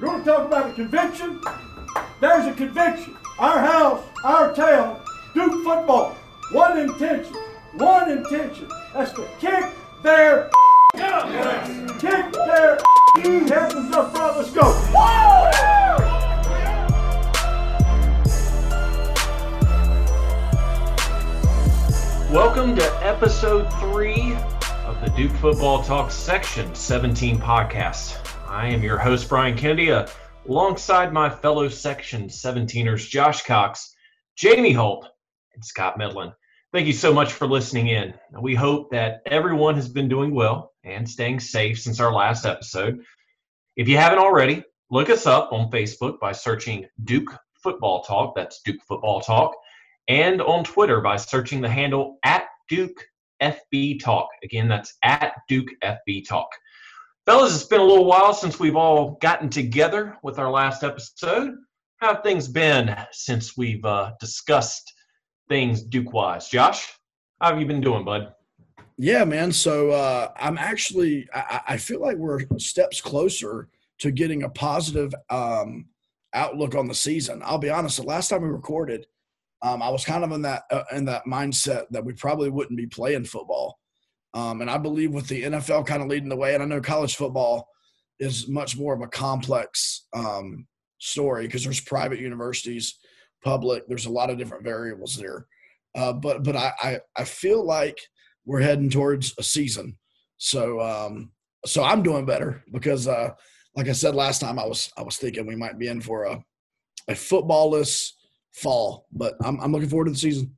You want to talk about a conviction? There's a conviction. Our house, our town, Duke football. One intention. One intention. That's to kick their kick their heavens up front. Let's go. Welcome to episode three of the Duke Football Talk Section 17 podcast. I am your host, Brian Kennedy, alongside my fellow Section 17ers, Josh Cox, Jamie Holt, and Scott Medlin. Thank you so much for listening in. We hope that everyone has been doing well and staying safe since our last episode. If you haven't already, look us up on Facebook by searching Duke Football Talk. That's Duke Football Talk and on Twitter by searching the handle at Duke FB Talk. Again, that's at Duke FB Talk. Fellas, it's been a little while since we've all gotten together with our last episode. How have things been since we've uh, discussed things Duke wise? Josh, how have you been doing, bud? Yeah, man. So uh, I'm actually, I, I feel like we're steps closer to getting a positive um, outlook on the season. I'll be honest. The last time we recorded, um, I was kind of in that uh, in that mindset that we probably wouldn't be playing football. Um, and I believe with the NFL kind of leading the way, and I know college football is much more of a complex um, story because there's private universities, public. There's a lot of different variables there. Uh, but but I, I, I feel like we're heading towards a season. So um, so I'm doing better because uh, like I said last time, I was I was thinking we might be in for a a footballless fall. But I'm I'm looking forward to the season.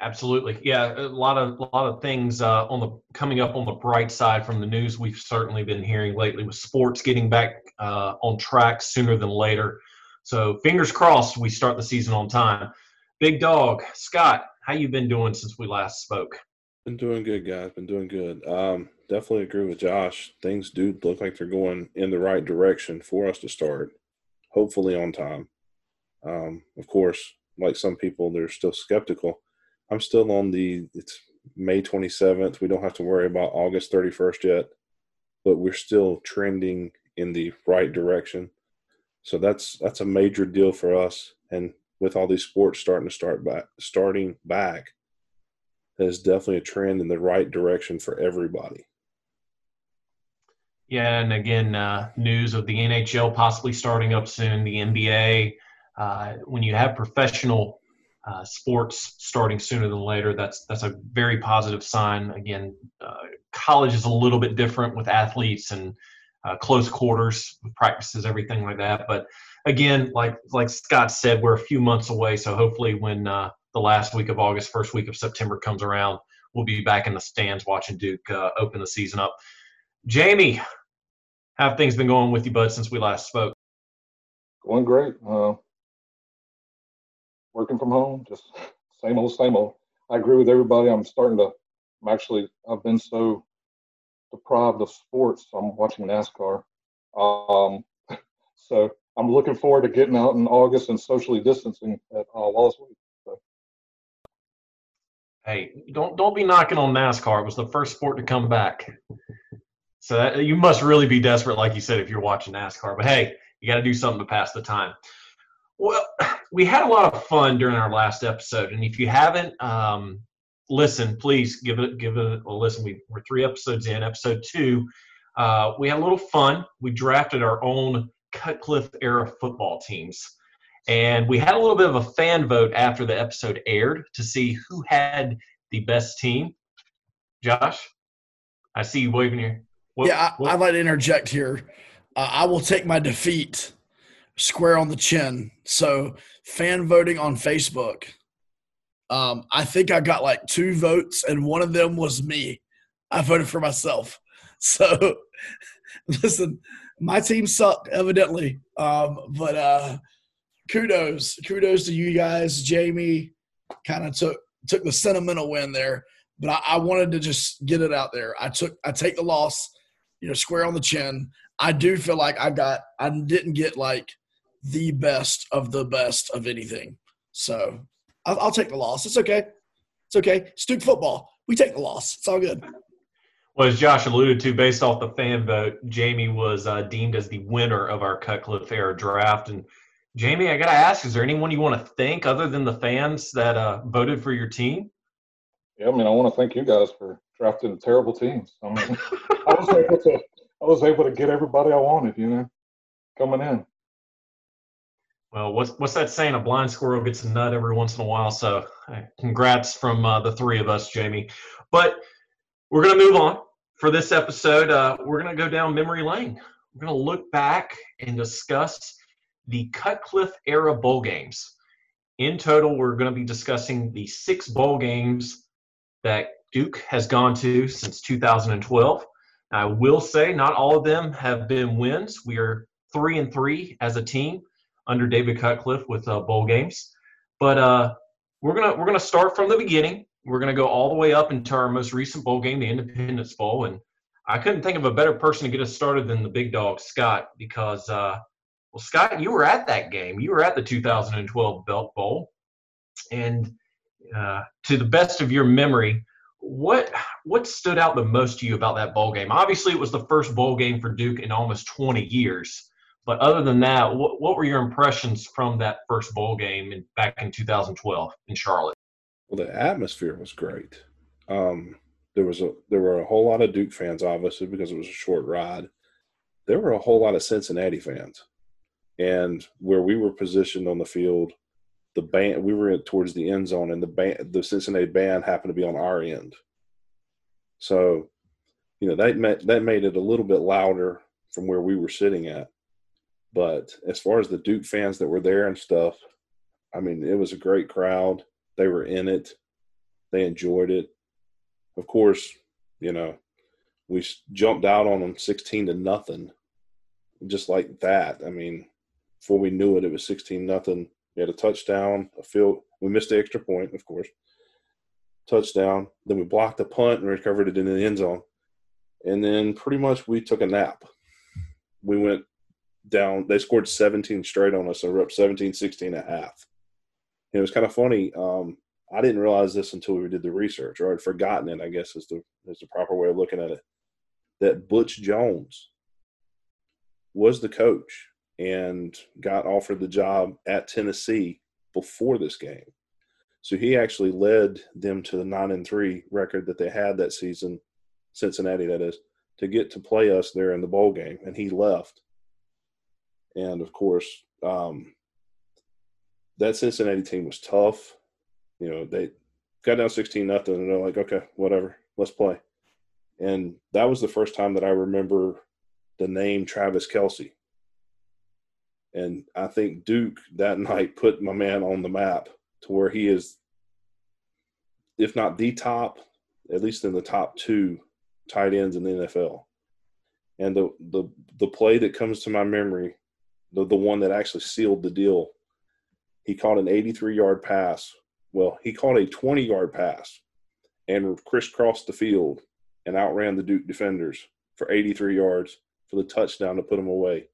Absolutely, yeah. A lot of a lot of things uh, on the coming up on the bright side from the news we've certainly been hearing lately with sports getting back uh, on track sooner than later. So fingers crossed we start the season on time. Big dog Scott, how you been doing since we last spoke? Been doing good, guys. Been doing good. Um, definitely agree with Josh. Things do look like they're going in the right direction for us to start, hopefully on time. Um, of course, like some people, they're still skeptical. I'm still on the it's May 27th. We don't have to worry about August 31st yet, but we're still trending in the right direction. So that's that's a major deal for us. And with all these sports starting to start back, starting back, that is definitely a trend in the right direction for everybody. Yeah, and again, uh, news of the NHL possibly starting up soon, the NBA, uh, when you have professional uh, sports starting sooner than later, that's that's a very positive sign. Again, uh, college is a little bit different with athletes and uh, close quarters practices, everything like that. But again, like like Scott said, we're a few months away, so hopefully when uh, the last week of August, first week of September comes around, we'll be back in the stands watching Duke uh, open the season up. Jamie, how have things been going with you, bud, since we last spoke? Going great. Uh, working from home, just same old, same old. I agree with everybody. I'm starting to, I'm actually, I've been so deprived of sports. I'm watching NASCAR. Um, so I'm looking forward to getting out in August and socially distancing at uh, Wallace Wade. Hey, don't don't be knocking on NASCAR. It was the first sport to come back. So that, you must really be desperate, like you said, if you're watching NASCAR. But hey, you got to do something to pass the time. Well, we had a lot of fun during our last episode, and if you haven't um, listened, please give it give it a listen. We, we're three episodes in. Episode two, uh, we had a little fun. We drafted our own Cutcliffe era football teams, and we had a little bit of a fan vote after the episode aired to see who had the best team. Josh, I see you waving here. What, yeah, I, would like to interject here. Uh, I will take my defeat square on the chin. So fan voting on Facebook. Um, I think I got like two votes, and one of them was me. I voted for myself. So listen, my team sucked, evidently. Um, but uh, kudos, kudos to you guys. Jamie kind of took took the sentimental win there, but I, I wanted to just get it out there. I took I take the loss, you know, square on the chin. I do feel like I got I didn't get like the best of the best of anything. So I'll, I'll take the loss. It's okay. It's okay. It's Duke football. We take the loss. It's all good. Well, as Josh alluded to, based off the fan vote, Jamie was uh, deemed as the winner of our Cutcliffe era draft. And Jamie, I got to ask, is there anyone you want to thank other than the fans that uh, voted for your team? Yeah, I mean, I want to thank you guys for drafting terrible teams. I mean, I was able to, I was able to get everybody I wanted, you know, coming in. Well, what's what's that saying? A blind squirrel gets a nut every once in a while. So, congrats from uh, the three of us, Jamie. But we're going to move on for this episode. Uh, we're going to go down memory lane. We're going to look back and discuss the Cutcliffe era bowl games. In total, we're going to be discussing the six bowl games that Duke has gone to since 2012. I will say not all of them have been wins. We are three and three as a team under David Cutcliffe with uh, bowl games, but uh, we're gonna we're gonna start from the beginning. We're gonna go all the way up into our most recent bowl game, the Independence Bowl, and I couldn't think of a better person to get us started than the big dog Scott because uh, well, Scott, you were at that game. You were at the 2012 Belk Bowl, and uh, to the best of your memory, what what stood out the most to you about that bowl game? Obviously, it was the first bowl game for Duke in almost 20 years. But other than that, what, what were your impressions from that first bowl game in, back in 2012 in Charlotte? Well, the atmosphere was great. Um, there was a there were a whole lot of Duke fans, obviously, because it was a short ride. There were a whole lot of Cincinnati fans, and where we were positioned on the field, the band we were towards the end zone, and the band the Cincinnati band happened to be on our end. So, you know that made, that made it a little bit louder from where we were sitting at. But as far as the Duke fans that were there and stuff, I mean, it was a great crowd. They were in it. They enjoyed it. Of course, you know, we jumped out on them 16 to nothing, just like that. I mean, before we knew it, it was 16 nothing. We had a touchdown, a field. We missed the extra point, of course. Touchdown. Then we blocked the punt and recovered it in the end zone. And then pretty much we took a nap. We went down. They scored 17 straight on us, and we're up 17, 16 and a half. And it was kind of funny. Um, I didn't realize this until we did the research, or I'd forgotten it. I guess is the is the proper way of looking at it. That Butch Jones was the coach and got offered the job at Tennessee before this game. So he actually led them to the nine and three record that they had that season, Cincinnati that is, to get to play us there in the bowl game. And he left and of course, um, that Cincinnati team was tough. You know, they got down 16 nothing and they're like, okay, whatever, let's play. And that was the first time that I remember the name Travis Kelce. And I think Duke that night put my man on the map to where he is, if not the top, at least in the top two tight ends in the NFL. And the the the play that comes to my memory the, the one that actually sealed the deal. He caught an 83 yard pass. Well, he caught a 20 yard pass and crisscrossed the field and outran the Duke defenders for 83 yards for the touchdown to put them away.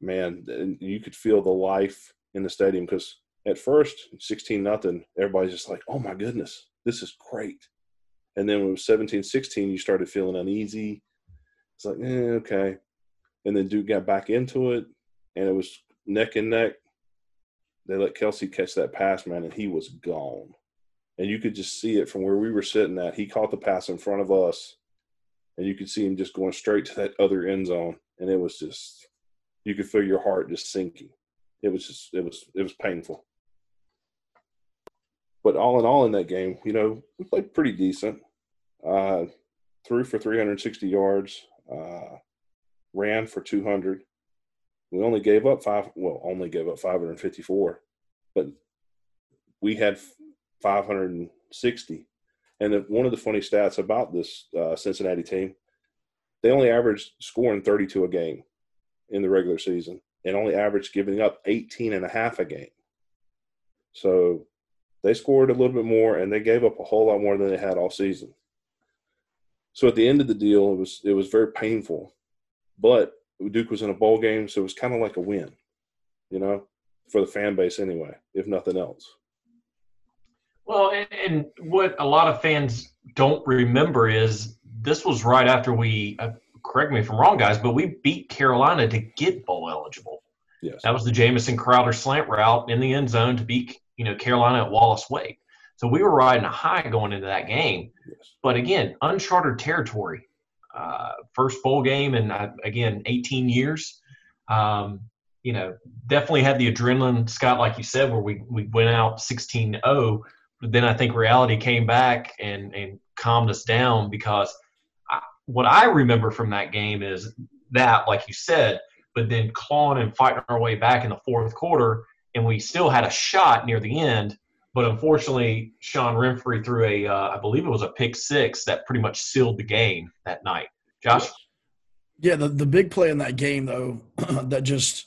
Man, you could feel the life in the stadium because at first, 16 nothing, everybody's just like, oh my goodness, this is great. And then when it was 17 16, you started feeling uneasy. It's like, eh, okay and then Duke got back into it, and it was neck and neck. They let Kelce catch that pass, man, and he was gone. And you could just see it from where we were sitting at. He caught the pass in front of us, and you could see him just going straight to that other end zone. And it was just, you could feel your heart just sinking. It was just, it was, it was painful. But all in all, in that game, you know, we played pretty decent. Uh, threw for 360 yards. Uh, ran for 200. We only gave up five, well, only gave up 554, but we had 560. And one of the funny stats about this uh, Cincinnati team, they only averaged scoring 32 a game in the regular season and only averaged giving up 18 and a half a game. So they scored a little bit more and they gave up a whole lot more than they had all season. So at the end of the deal, it was it was very painful but Duke was in a bowl game, so it was kind of like a win, you know, for the fan base anyway, if nothing else. Well, and, and what a lot of fans don't remember is this was right after we. Uh, correct me if I'm wrong, guys, but we beat Carolina to get bowl eligible. Yes. That was the Jamison Crowder slant route in the end zone to beat you know Carolina at Wallace Wade. So we were riding a high going into that game. Yes. But again, uncharted territory. Uh, first bowl game in uh, again 18 years. Um, you know, definitely had the adrenaline, Scott, like you said, where we we went out 16-0. But then I think reality came back and and calmed us down because I, what I remember from that game is that, like you said, but then clawing and fighting our way back in the fourth quarter, and we still had a shot near the end. But unfortunately, Sean Renfree threw a, uh, I believe it was a pick six that pretty much sealed the game that night. Josh? Yeah, the, the big play in that game though, that just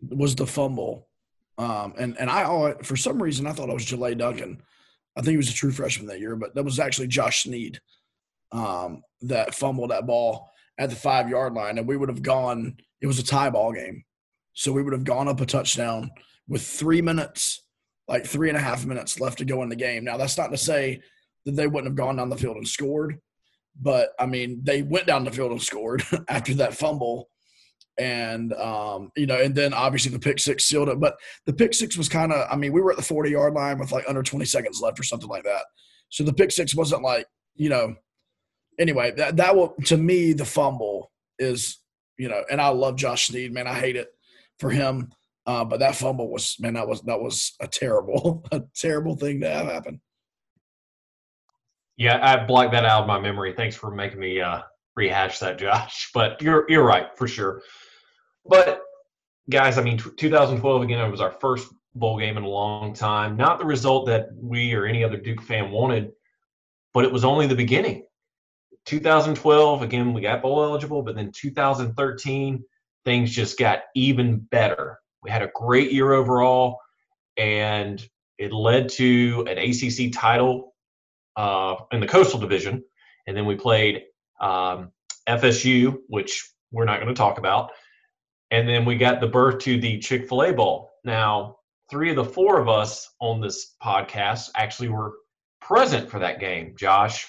was the fumble. Um, and and I for some reason I thought it was Jela Duncan. I think he was a true freshman that year, but that was actually Josh Snead um, that fumbled that ball at the five yard line, and we would have gone. It was a tie ball game, so we would have gone up a touchdown with three minutes, like three and a half minutes left to go in the game. Now that's not to say that they wouldn't have gone down the field and scored, but I mean they went down the field and scored after that fumble and um, you know, and then obviously the pick six sealed it. But the pick six was kind of, I mean, we were at the forty yard line with like under twenty seconds left or something like that. So the pick six wasn't like, you know. Anyway, that that will to me the fumble is, you know, and I love Josh Snead, man. I hate it for him, uh, but that fumble was, man, that was that was a terrible, a terrible thing to have happen. Yeah, I blocked that out of my memory. Thanks for making me uh, rehash that, Josh. But you're you're right for sure. But guys, I mean, 2012 again, it was our first bowl game in a long time. Not the result that we or any other Duke fan wanted, but it was only the beginning. 2012 again, we got bowl eligible, but then 2013 things just got even better. We had a great year overall, and it led to an ACC title uh, in the Coastal Division, and then we played um, FSU, which we're not going to talk about, and then we got the berth to the Chick fil A Bowl. Now, three of the four of us on this podcast actually were present for that game Josh,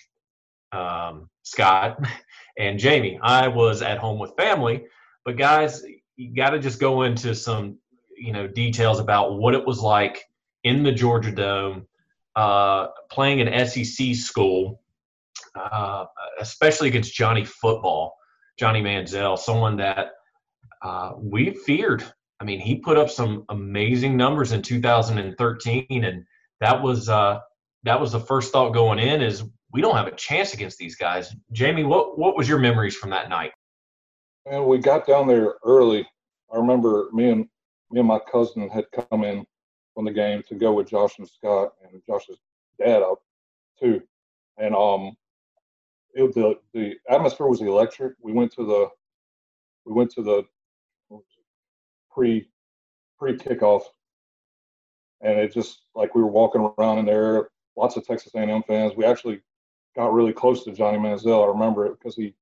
um, Scott, and Jamie. I was at home with family, but guys, you got to just go into some you know details about what it was like in the Georgia Dome, uh, playing an SEC school, uh, especially against Johnny Football, Johnny Manziel, someone that uh, we feared. I mean, he put up some amazing numbers in 2013, and that was uh, that was the first thought going in is we don't have a chance against these guys. Jamie, what what was your memories from that night? And we got down there early. I remember me and me and my cousin had come in from the game to go with Josh and Scott and Josh's dad up too. And um, it the the atmosphere was electric. We went to the we went to the pre pre kickoff, and it just like we were walking around in there. Lots of Texas A&M fans. We actually got really close to Johnny Manziel. I remember it because he.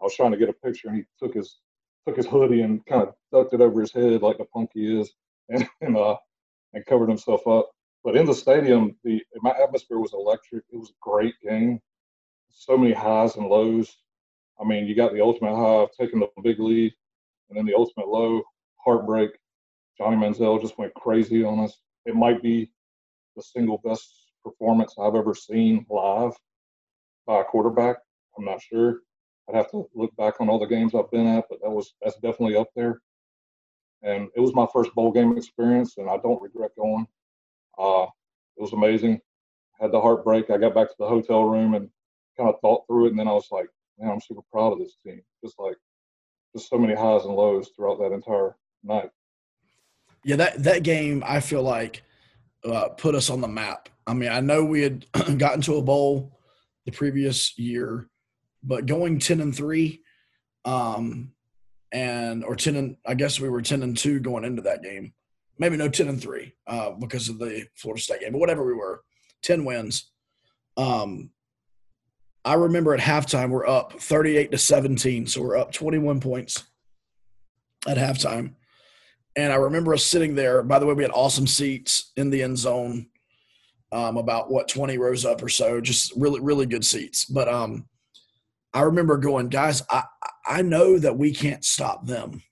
I was trying to get a picture, and he took his took his hoodie and kind of ducked it over his head like the punk he is, and and, uh, and covered himself up. But in the stadium, the my atmosphere was electric. It was a great game. So many highs and lows. I mean, you got the ultimate high of taking the big lead, and then the ultimate low, heartbreak. Johnny Manziel just went crazy on us. It might be the single best performance I've ever seen live by a quarterback. I'm not sure. I'd have to look back on all the games I've been at, but that was that's definitely up there. And it was my first bowl game experience, and I don't regret going. Uh, it was amazing. Had the heartbreak. I got back to the hotel room and kind of thought through it, and then I was like, man, I'm super proud of this team. Just like, just so many highs and lows throughout that entire night. Yeah, that that game I feel like uh, put us on the map. I mean, I know we had gotten to a bowl the previous year, but going ten and three, um, and or ten and I guess we were ten and two going into that game. Maybe no ten and three uh, because of the Florida State game, but whatever we were, ten wins. Um, I remember at halftime we're up thirty-eight to seventeen, so we're up twenty-one points at halftime. And I remember us sitting there. By the way, we had awesome seats in the end zone, um, about what twenty rows up or so, just really really good seats. But um, I remember going, guys, I, I know that we can't stop them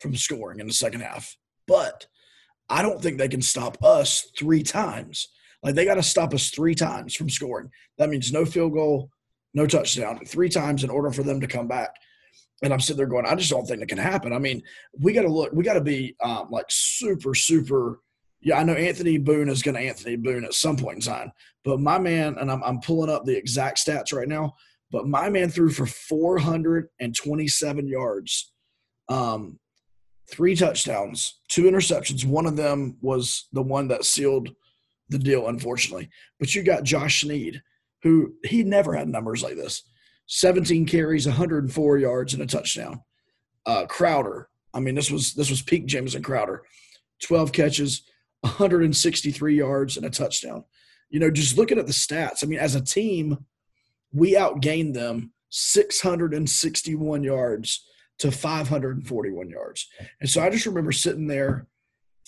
from scoring in the second half, but I don't think they can stop us three times. Like they got to stop us three times from scoring. That means no field goal, no touchdown, three times in order for them to come back. And I'm sitting there going, I just don't think it can happen. I mean, we got to look, we got to be um, like super, super. Yeah, I know Anthony Boone is going to Anthony Boone at some point in time, but my man, and I'm, I'm pulling up the exact stats right now, but my man threw for 427 yards, um, three touchdowns, two interceptions. One of them was the one that sealed the deal, unfortunately. But you got Josh Snead, who he never had numbers like this 17 carries, 104 yards, and a touchdown. Uh, Crowder, I mean, this was this was peak Jamison Crowder, 12 catches, 163 yards, and a touchdown. You know, just looking at the stats, I mean, as a team, we outgained them 661 yards to 541 yards. And so I just remember sitting there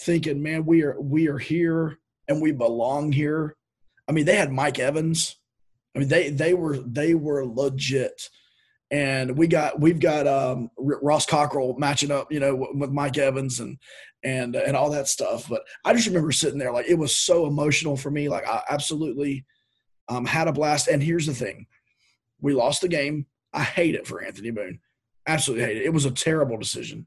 thinking, man, we are we are here and we belong here. I mean, they had Mike Evans. I mean, they they were they were legit. And we got we've got um, Ross Cockrell matching up, you know, with Mike Evans and and and all that stuff. But I just remember sitting there like it was so emotional for me. Like I absolutely um, had a blast. And here's the thing: we lost the game. I hate it for Anthony Boone. Absolutely hate it. It was a terrible decision,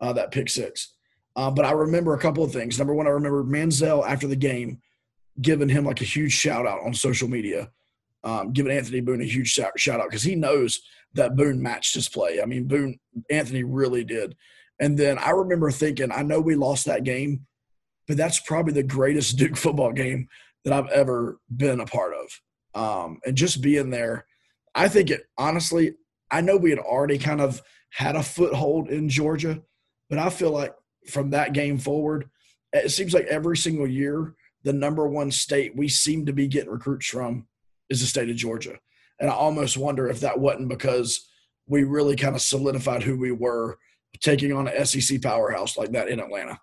uh, that pick six. Uh, but I remember a couple of things. Number one, I remember Manziel after the game giving him like a huge shout out on social media, um, giving Anthony Boone a huge shout, shout out because he knows that Boone matched his play. I mean, Boone, Anthony really did. And then I remember thinking, I know we lost that game, but that's probably the greatest Duke football game that I've ever been a part of. Um, and just being there, I think it honestly, I know we had already kind of had a foothold in Georgia, but I feel like from that game forward, it seems like every single year, the number one state we seem to be getting recruits from is the state of Georgia. And I almost wonder if that wasn't because we really kind of solidified who we were taking on an SEC powerhouse like that in Atlanta.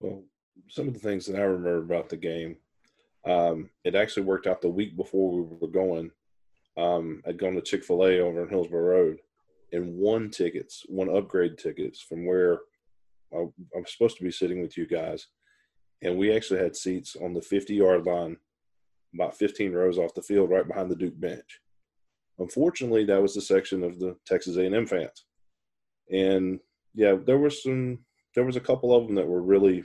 Well, some of the things that I remember about the game, um, it actually worked out the week before we were going. Um, I'd gone to Chick fil A over on Hillsborough Road and won tickets, won upgrade tickets from where I, I'm supposed to be sitting with you guys. And we actually had seats on the 50 yard line, about 15 rows off the field, right behind the Duke bench. Unfortunately, that was the section of the Texas A&M fans. And yeah, there was some, there was a couple of them that were really,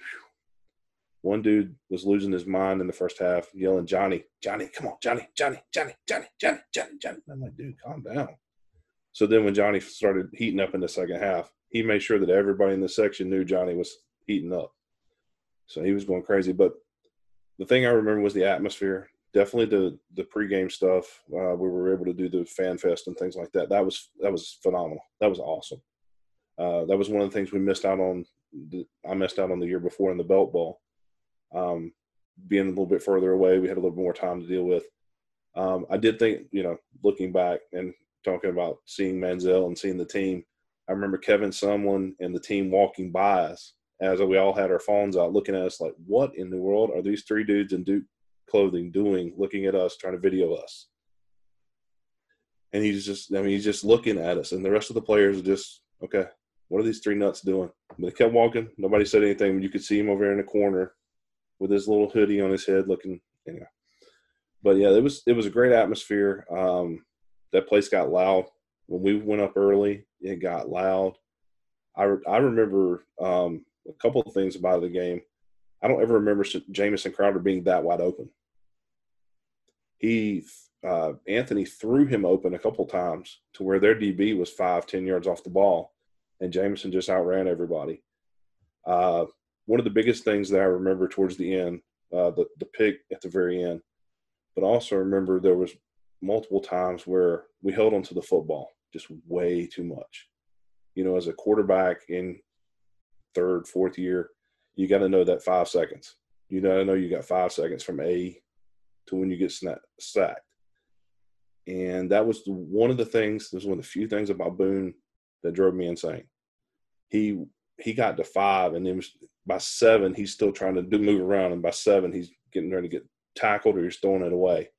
one dude was losing his mind in the first half, yelling, Johnny, Johnny, come on, Johnny, Johnny, Johnny, Johnny, Johnny, Johnny, Johnny. I'm like, dude, calm down. So then when Johnny started heating up in the second half, he made sure that everybody in the section knew Johnny was heating up. So he was going crazy. But the thing I remember was the atmosphere. Definitely the the pregame stuff. Uh, we were able to do the fan fest and things like that. That was that was phenomenal. That was awesome. Uh, that was one of the things we missed out on. The, I missed out on the year before in the Belk Bowl. Um, being a little bit further away, we had a little more time to deal with. Um, I did think, you know, looking back, and talking about seeing Manziel and seeing the team. I remember Kevin Sumlin and the team walking by us as we all had our phones out, looking at us like, "What in the world are these three dudes in Duke clothing doing? Looking at us, trying to video us." And he's just, I mean, he's just looking at us, and the rest of the players are just, okay, what are these three nuts doing? But they kept walking. Nobody said anything. You could see him over in the corner with his little hoodie on his head, looking. Know. But yeah, it was it was a great atmosphere. Um, that place got loud when we went up early. It got loud. I I remember um, a couple of things about the game. I don't ever remember Jamison Crowder being that wide open. He uh, Anthony threw him open a couple times to where their DB was five ten yards off the ball, and Jamison just outran everybody. Uh, one of the biggest things that I remember towards the end, uh, the the pick at the very end, but also remember there was multiple times where we held onto the football just way too much. You know, as a quarterback in third, fourth year, you got to know that five seconds. You got to know you got five seconds from A to when you get sacked. And that was one of the things. This one of the few things about Boone that drove me insane. He he got to five, and then by seven, he's still trying to do move around, and by seven, he's getting ready to get tackled or he's throwing it away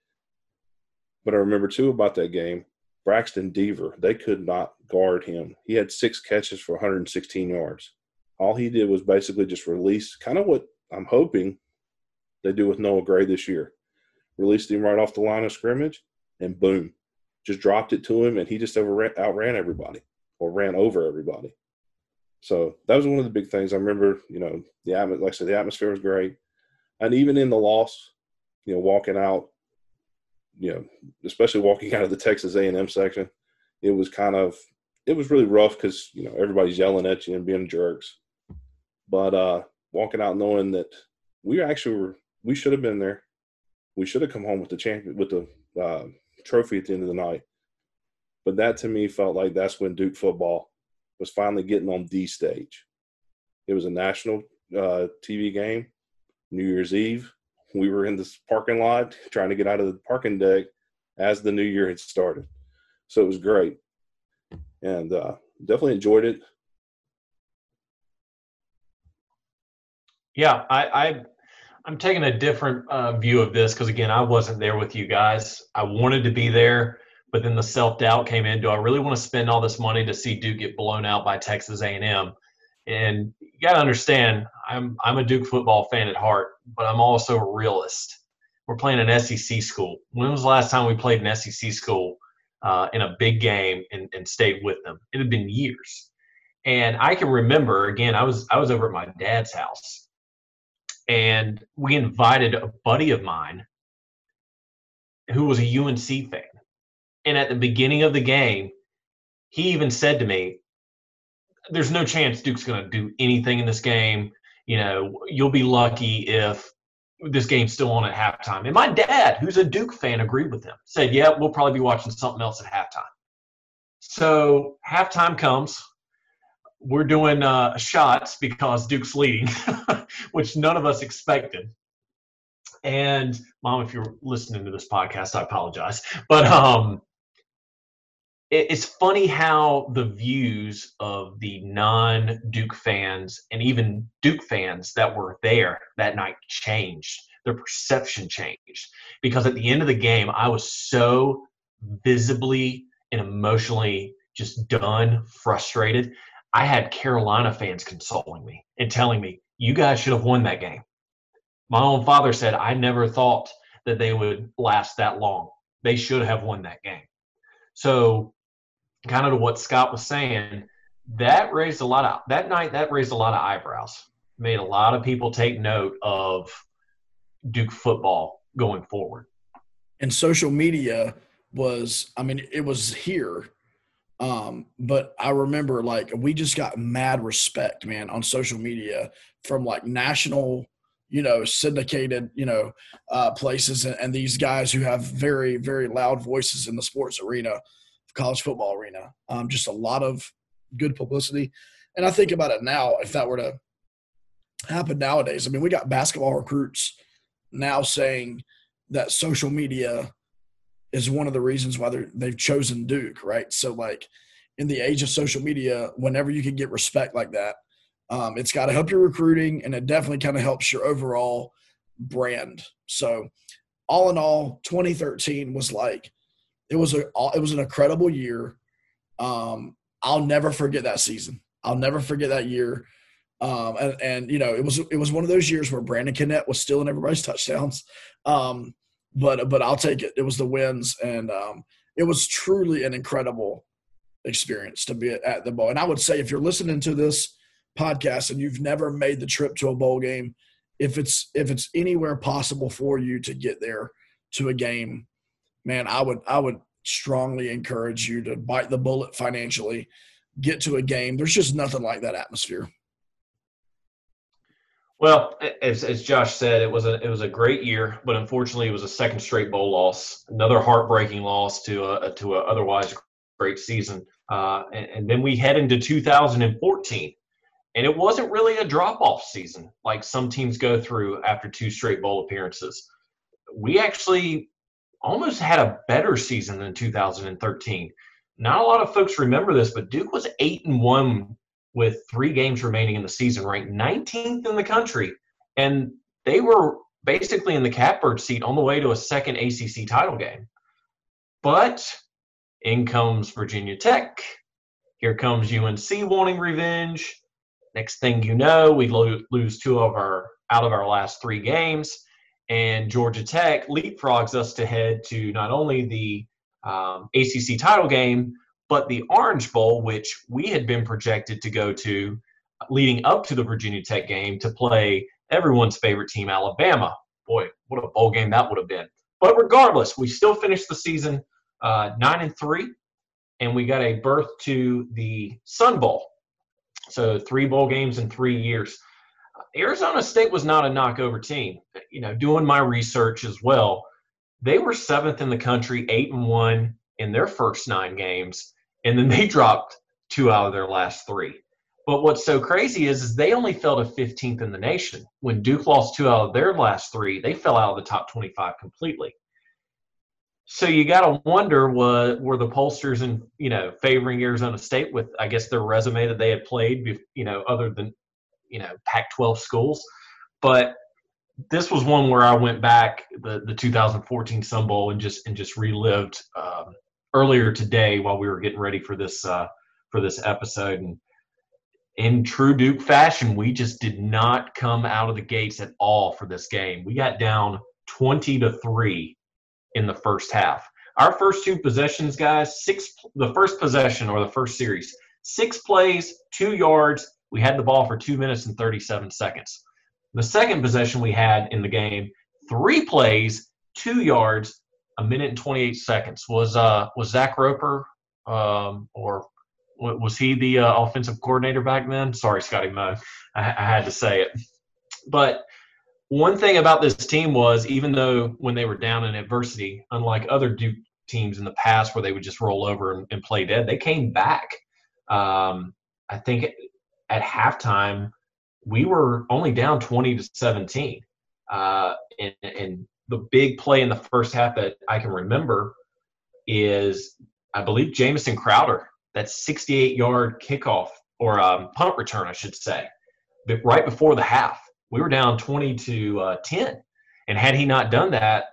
But I remember too about that game, Braxton Deaver, they could not guard him. He had six catches for 116 yards. All he did was basically just release kind of what I'm hoping they do with Noah Gray this year. Released him right off the line of scrimmage, and boom, just dropped it to him, and he just overran, outran everybody or ran over everybody. So that was one of the big things. I remember, you know, the like I said, the atmosphere was great, and even in the loss, you know, walking out, you know, especially walking out of the Texas A&M section, it was kind of it was really rough because you know everybody's yelling at you and being jerks. But uh walking out knowing that we actually were we should have been there. We should have come home with the champion with the uh, trophy at the end of the night. But that to me felt like that's when Duke football was finally getting on the stage. It was a national uh, TV game, New Year's Eve. We were in this parking lot trying to get out of the parking deck as the new year had started. So it was great. And uh, definitely enjoyed it. Yeah, I, I I'm taking a different uh, view of this because again, I wasn't there with you guys. I wanted to be there, but then the self doubt came in. Do I really want to spend all this money to see Duke get blown out by Texas A&M? And you got to understand, I'm I'm a Duke football fan at heart, but I'm also a realist. We're playing an SEC school. When was the last time we played an SEC school uh, in a big game and, and stayed with them? It had been years. And I can remember again, I was I was over at my dad's house and we invited a buddy of mine who was a UNC fan. And at the beginning of the game, he even said to me, There's no chance Duke's going to do anything in this game. You know, you'll be lucky if this game's still on at halftime. And my dad, who's a Duke fan, agreed with him, said, Yeah, we'll probably be watching something else at halftime. So halftime comes we're doing uh, shots because Duke's leading, which none of us expected. And mom, if you're listening to this podcast, I apologize. But um, it's funny how the views of the non-Duke fans and even Duke fans that were there that night changed. Their perception changed because at the end of the game, I was so visibly and emotionally just done, frustrated I had Carolina fans consoling me and telling me, you guys should have won that game. My own father said, I never thought that they would last that long. They should have won that game. So, kind of to what Scott was saying, that raised a lot of that night, that raised a lot of eyebrows, made a lot of people take note of Duke football going forward. And social media was, I mean, it was here. Um, but I remember like we just got mad respect, man, on social media from like national, you know, syndicated, you know, uh, places and, and these guys who have very, very loud voices in the sports arena, college football arena. Um, just a lot of good publicity. And I think about it now, if that were to happen nowadays, I mean, we got basketball recruits now saying that social media is one of the reasons why they've chosen Duke, right? So, like in the age of social media, whenever you can get respect like that, um, it's got to help your recruiting, and it definitely kind of helps your overall brand. So, all in all, 2013 was like it was a it was an incredible year. Um, I'll never forget that season. I'll never forget that year. Um, and, and, you know, it was it was one of those years where Brandon Connette was still in everybody's touchdowns. Um, but but I'll take it. It was the wins, and um, it was truly an incredible experience to be at the bowl. And I would say if you're listening to this podcast and you've never made the trip to a bowl game, if it's if it's anywhere possible for you to get there to a game, man, I would I would strongly encourage you to bite the bullet financially, get to a game. There's just nothing like that atmosphere. Well, as, as Josh said, it was a it was a great year, but unfortunately, it was a second straight bowl loss, another heartbreaking loss to a to a otherwise great season. Uh, and, and, then we head into 2014, and it wasn't really a drop off season like some teams go through after two straight bowl appearances. We actually almost had a better season than 2013. Not a lot of folks remember this, but Duke was eight and one with three games remaining in the season, ranked 19th in the country, and they were basically in the catbird seat on the way to a second ACC title game. But in comes Virginia Tech. Here comes UNC wanting revenge. Next thing you know, we lo- lose two of our out of our last three games, and Georgia Tech leapfrogs us to head to not only the um, ACC title game, but the Orange Bowl, which we had been projected to go to leading up to the Virginia Tech game to play everyone's favorite team, Alabama. Boy, what a bowl game that would have been. But regardless, we still finished the season uh, nine and three, and we got a berth to the Sun Bowl. So three bowl games in three years. Arizona State was not a knockover team. You know, doing my research as well, they were seventh in the country, eight and one in their first nine games, and then they dropped two out of their last three. But what's so crazy is, is they only fell to 15th in the nation. When Duke lost two out of their last three, they fell out of the top 25 completely. So you got to wonder what were the pollsters and you know favoring Arizona State with I guess their resume that they had played you know other than you know Pac-12 schools, but this was one where I went back the the 2014 Sun Bowl and just and just relived um, earlier today while we were getting ready for this uh, for this episode and in true Duke fashion, we just did not come out of the gates at all for this game. We got down 20 to 3 in the first half. Our first two possessions, guys, six the first possession or the first series, six plays, 2 yards. We had the ball for 2 minutes and 37 seconds. The second possession we had in the game, 3 plays, 2 yards, a minute and 28 seconds. Was uh was Zach Roper um, or was he the uh, offensive coordinator back then? Sorry, Scotty Moe. I, I, had to say it. But one thing about this team was, even though when they were down in adversity, unlike other Duke teams in the past where they would just roll over and, and play dead, they came back. Um, I think at halftime we were only down 20 to 17. Uh, and, and the big play in the first half that I can remember is, I believe, Jamison Crowder that 68 yard kickoff or um, punt return, I should say, but right before the half. We were down 20 to uh, 10. And had he not done that,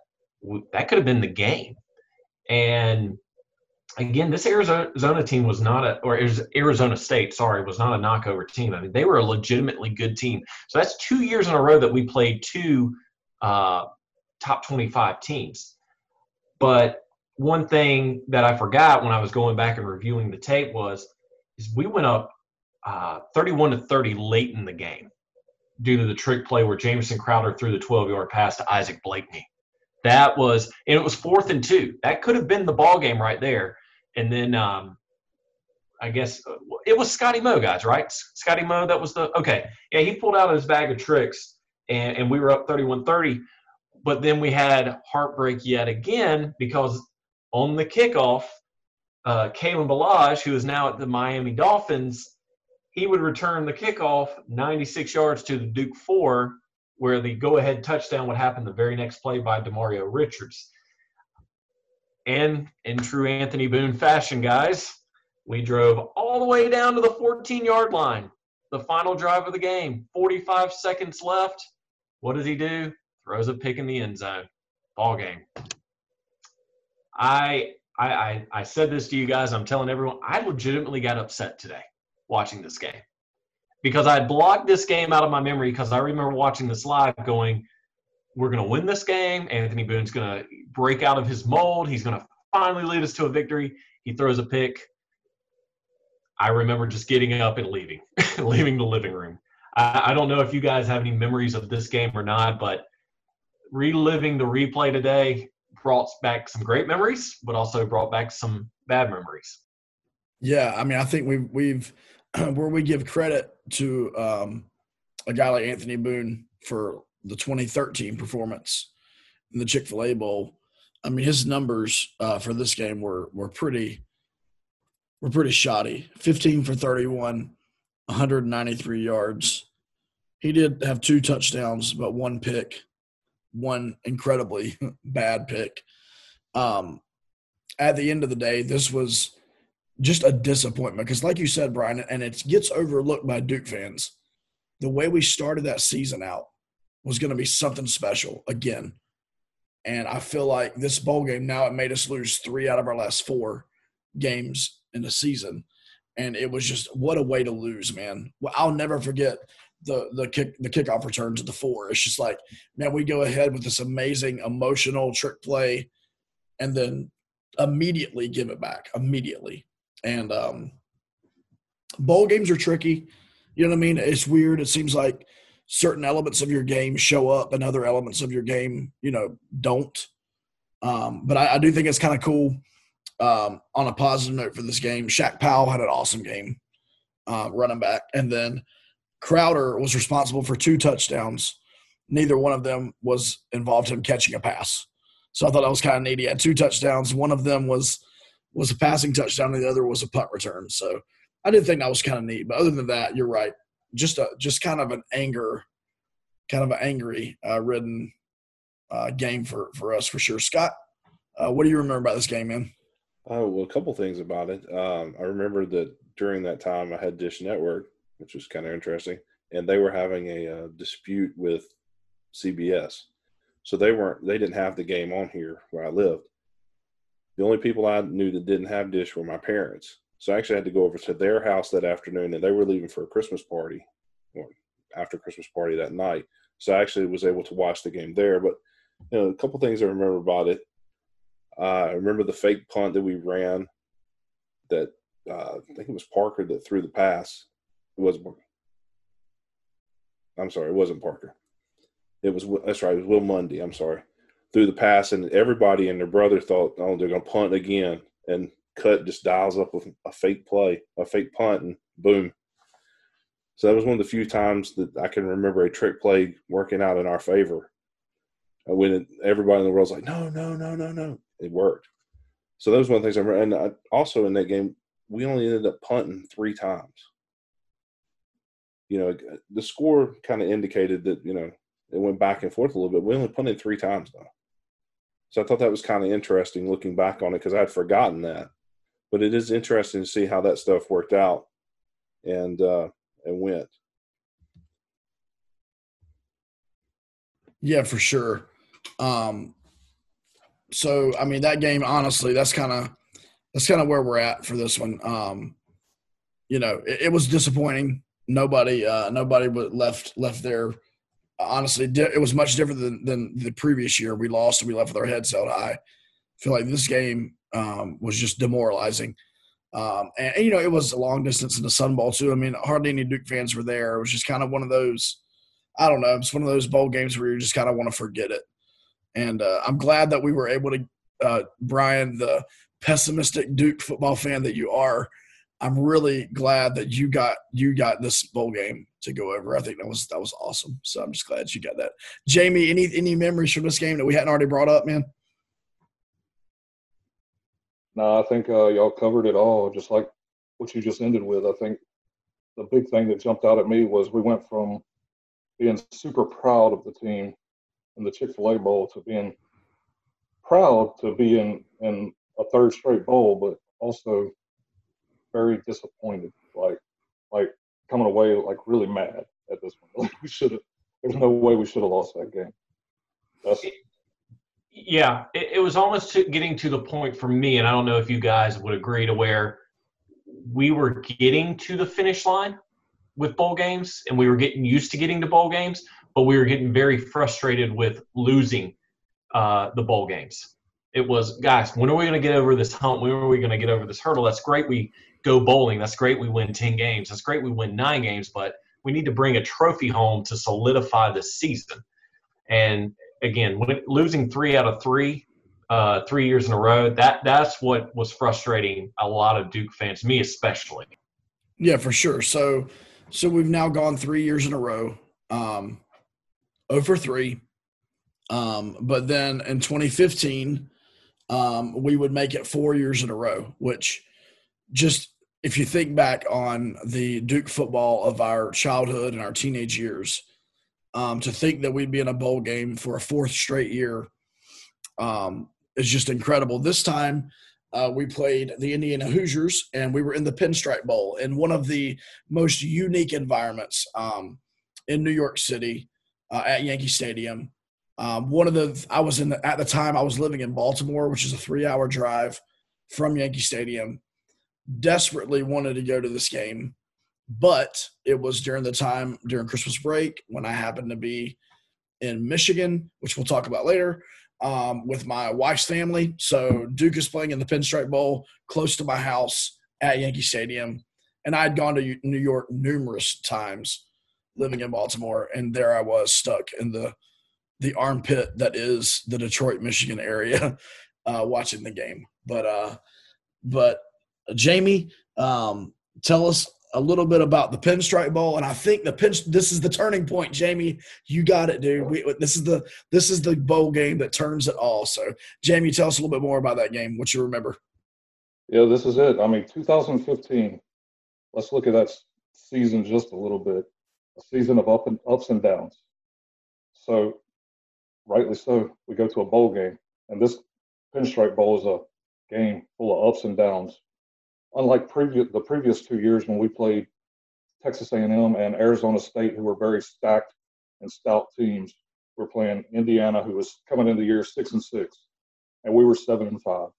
that could have been the game. And again, this Arizona team was not a, or Arizona State, sorry, was not a knockover team. I mean, they were a legitimately good team. So that's two years in a row that we played two uh, top 25 teams. But one thing that I forgot when I was going back and reviewing the tape was is we went up uh, 31 to 30 late in the game due to the trick play where Jamison Crowder threw the 12 yard pass to Isaac Blakeney. That was and it was fourth and two. That could have been the ball game right there. And then um, I guess uh, it was Scotty Moe, guys, right? Scotty Moe, that was the okay. Yeah, he pulled out his bag of tricks and, and we were up 31 30. But then we had heartbreak yet again because on the kickoff, uh, Kalen Ballage, who is now at the Miami Dolphins, he would return the kickoff 96 yards to the Duke four, where the go-ahead touchdown would happen the very next play by Demario Richards. And in true Anthony Boone fashion, guys, we drove all the way down to the 14-yard line. The final drive of the game, 45 seconds left. What does he do? Throws a pick in the end zone. Ball game. I, I, I said this to you guys. I'm telling everyone. I legitimately got upset today watching this game because I blocked this game out of my memory because I remember watching this live, going, "We're going to win this game. Anthony Boone's going to break out of his mold. He's going to finally lead us to a victory." He throws a pick. I remember just getting up and leaving, leaving the living room. I, I don't know if you guys have any memories of this game or not, but reliving the replay today, brought back some great memories, but also brought back some bad memories. Yeah, I mean, I think we've we've where we give credit to um, a guy like Anthony Boone for the 2013 performance in the Chick Fil A Bowl. I mean, his numbers uh, for this game were were pretty were pretty shoddy. 15 for 31, 193 yards. He did have two touchdowns, but one pick one incredibly bad pick. Um, at the end of the day, this was just a disappointment because, like you said, Brian, and it gets overlooked by Duke fans. The way we started that season out was going to be something special again. And I feel like this bowl game now it made us lose three out of our last four games in the season, and it was just what a way to lose, man. Well, I'll never forget the the kick the kickoff return to the four. It's just like, man, we go ahead with this amazing emotional trick play, and then immediately give it back immediately. And um, bowl games are tricky. You know what I mean? It's weird. It seems like certain elements of your game show up and other elements of your game, you know, don't. Um, but I, I, do think it's kind of cool. Um, on a positive note for this game, Shaq Powell had an awesome game, uh, running back, and then Crowder was responsible for two touchdowns. Neither one of them was involved him catching a pass. So I thought that was kind of neat. He had two touchdowns. One of them was was a passing touchdown, and the other was a punt return. So I did think that was kind of neat. But other than that, you're right. Just a just kind of an anger, kind of an angry uh, ridden uh, game for for us for sure. Scott, uh, what do you remember about this game, man? Oh well, a couple things about it. Um, I remember that during that time I had Dish Network, which was kind of interesting, and they were having a uh, dispute with CBS, so they weren't they didn't have the game on here where I lived. The only people I knew that didn't have Dish were my parents, so I actually had to go over to their house that afternoon, and they were leaving for a Christmas party, or after Christmas party that night. So I actually was able to watch the game there. But you know, a couple things I remember about it uh, I remember the fake punt that we ran. That uh, I think it was Parker that threw the pass. It was. I'm sorry, it wasn't Parker. It was that's right. It was Will Monday. I'm sorry. Threw the pass, and everybody and their brother thought, "Oh, they're going to punt again." And cut just dials up with a fake play, a fake punt, and boom. So that was one of the few times that I can remember a trick play working out in our favor. Uh, when it, everybody in the world's like, "No, no, no, no, no," it worked. So that was one of the things I remember. And I, also in that game, we only ended up punting three times. You know, uh, the score kind of indicated that, you know, it went back and forth a little bit. We only punted three times though. So I thought that was kind of interesting looking back on it because I had forgotten that. But it is interesting to see how that stuff worked out and uh, and went. Yeah, for sure. Um, so I mean that game honestly that's kind of that's kind of where we're at for this one. Um, you know, it, it was disappointing. Nobody uh, nobody left left there. Honestly, it was much different than, than the previous year. We lost and we left with our heads held high. I feel like this game um, was just demoralizing. Um, and, and, you know, it was a long distance in the Sun Bowl too. I mean, hardly any Duke fans were there. It was just kind of one of those. I don't know. It's one of those bowl games where you just kind of want to forget it. And uh, I'm glad that we were able to, uh, Brian, the pessimistic Duke football fan that you are. I'm really glad that you got you got this bowl game to go over. I think that was that was awesome. So I'm just glad you got that. Jamie, any any memories from this game that we hadn't already brought up, man? No, I think uh, y'all covered it all, just like what you just ended with. I think the big thing that jumped out at me was we went from being super proud of the team in the Chick Fil A Bowl to being proud to be in in a third straight bowl, but also very disappointed. Like like coming away like really mad at this one. Like we should have. There's no way we should have lost that game. That's, yeah, it, it was almost to getting to the point for me, and I don't know if you guys would agree to where we were getting to the finish line with bowl games, and we were getting used to getting to bowl games but we were getting very frustrated with losing uh, the bowl games. It was, guys, when are we going to get over this hump? When are we going to get over this hurdle? That's great. We go bowling. That's great. We win 10 games. That's great. We win nine games, but we need to bring a trophy home to solidify the season. And again, when, losing three out of three, uh, three years in a row, that that's what was frustrating a lot of Duke fans, me especially. Yeah, for sure. So, so we've now gone three years in a row. Um, over 3. Um, but then in 2015, um, we would make it four years in a row, which just if you think back on the Duke football of our childhood and our teenage years, um, to think that we'd be in a bowl game for a fourth straight year um, is just incredible. This time, uh, we played the Indiana Hoosiers, and we were in the Pinstripe Bowl in one of the most unique environments um, in New York City uh, at Yankee Stadium. Um, one of the I was in the, at the time I was living in Baltimore, which is a three hour drive from Yankee Stadium. Desperately wanted to go to this game, but it was during the time during Christmas break when I happened to be in Michigan, which we'll talk about later, um, with my wife's family. So Duke is playing in the Pinstripe Bowl close to my house at Yankee Stadium, and I had gone to New York numerous times living in Baltimore, and there I was stuck in the the armpit that is the Detroit, Michigan area, uh, watching the game. But uh, but uh, Jamie, um, tell us a little bit about the Pinstripe Bowl, and I think the pin. This is the turning point, Jamie. You got it, dude. We, this is the this is the bowl game that turns it all. So, Jamie, tell us a little bit more about that game. What you remember? Yeah, this is it. I mean, 2015. Let's look at that season just a little bit. A season of up and ups and downs. So rightly so, we go to a bowl game, and this Pinstripe Bowl is a game full of ups and downs. Unlike previous the previous two years when we played Texas A&M and Arizona State, who were very stacked and stout teams, we're playing Indiana, who was coming into the year six and six, and we were seven and five.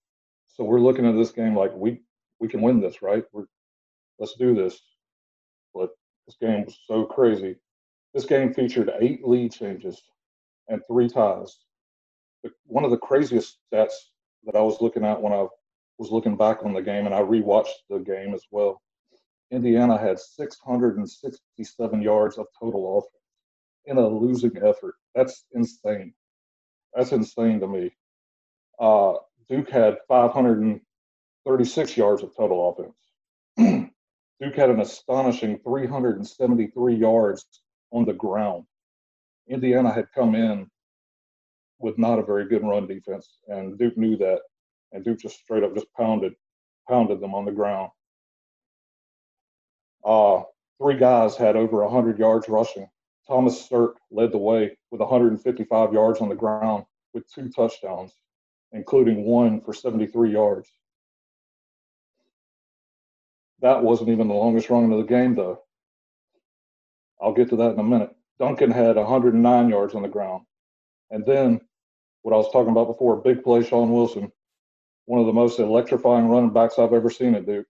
So we're looking at this game like we we can win this, right? We're let's do this. But this game was so crazy. This game featured eight lead changes and three ties. One of the craziest stats that I was looking at when I was looking back on the game, and I rewatched the game as well. Indiana had 667 yards of total offense in a losing effort. That's insane. That's insane to me. Uh, Duke had 536 yards of total offense. Duke had an astonishing 373 yards on the ground. Indiana had come in with not a very good run defense, and Duke knew that, and Duke just straight up just pounded pounded them on the ground. Uh, three guys had over 100 yards rushing. Thomas Sirk led the way with 155 yards on the ground with two touchdowns, including one for 73 yards. That wasn't even the longest run of the game, though. I'll get to that in a minute. Duncan had 109 yards on the ground. And then what I was talking about before, big play Shaun Wilson, one of the most electrifying running backs I've ever seen at Duke,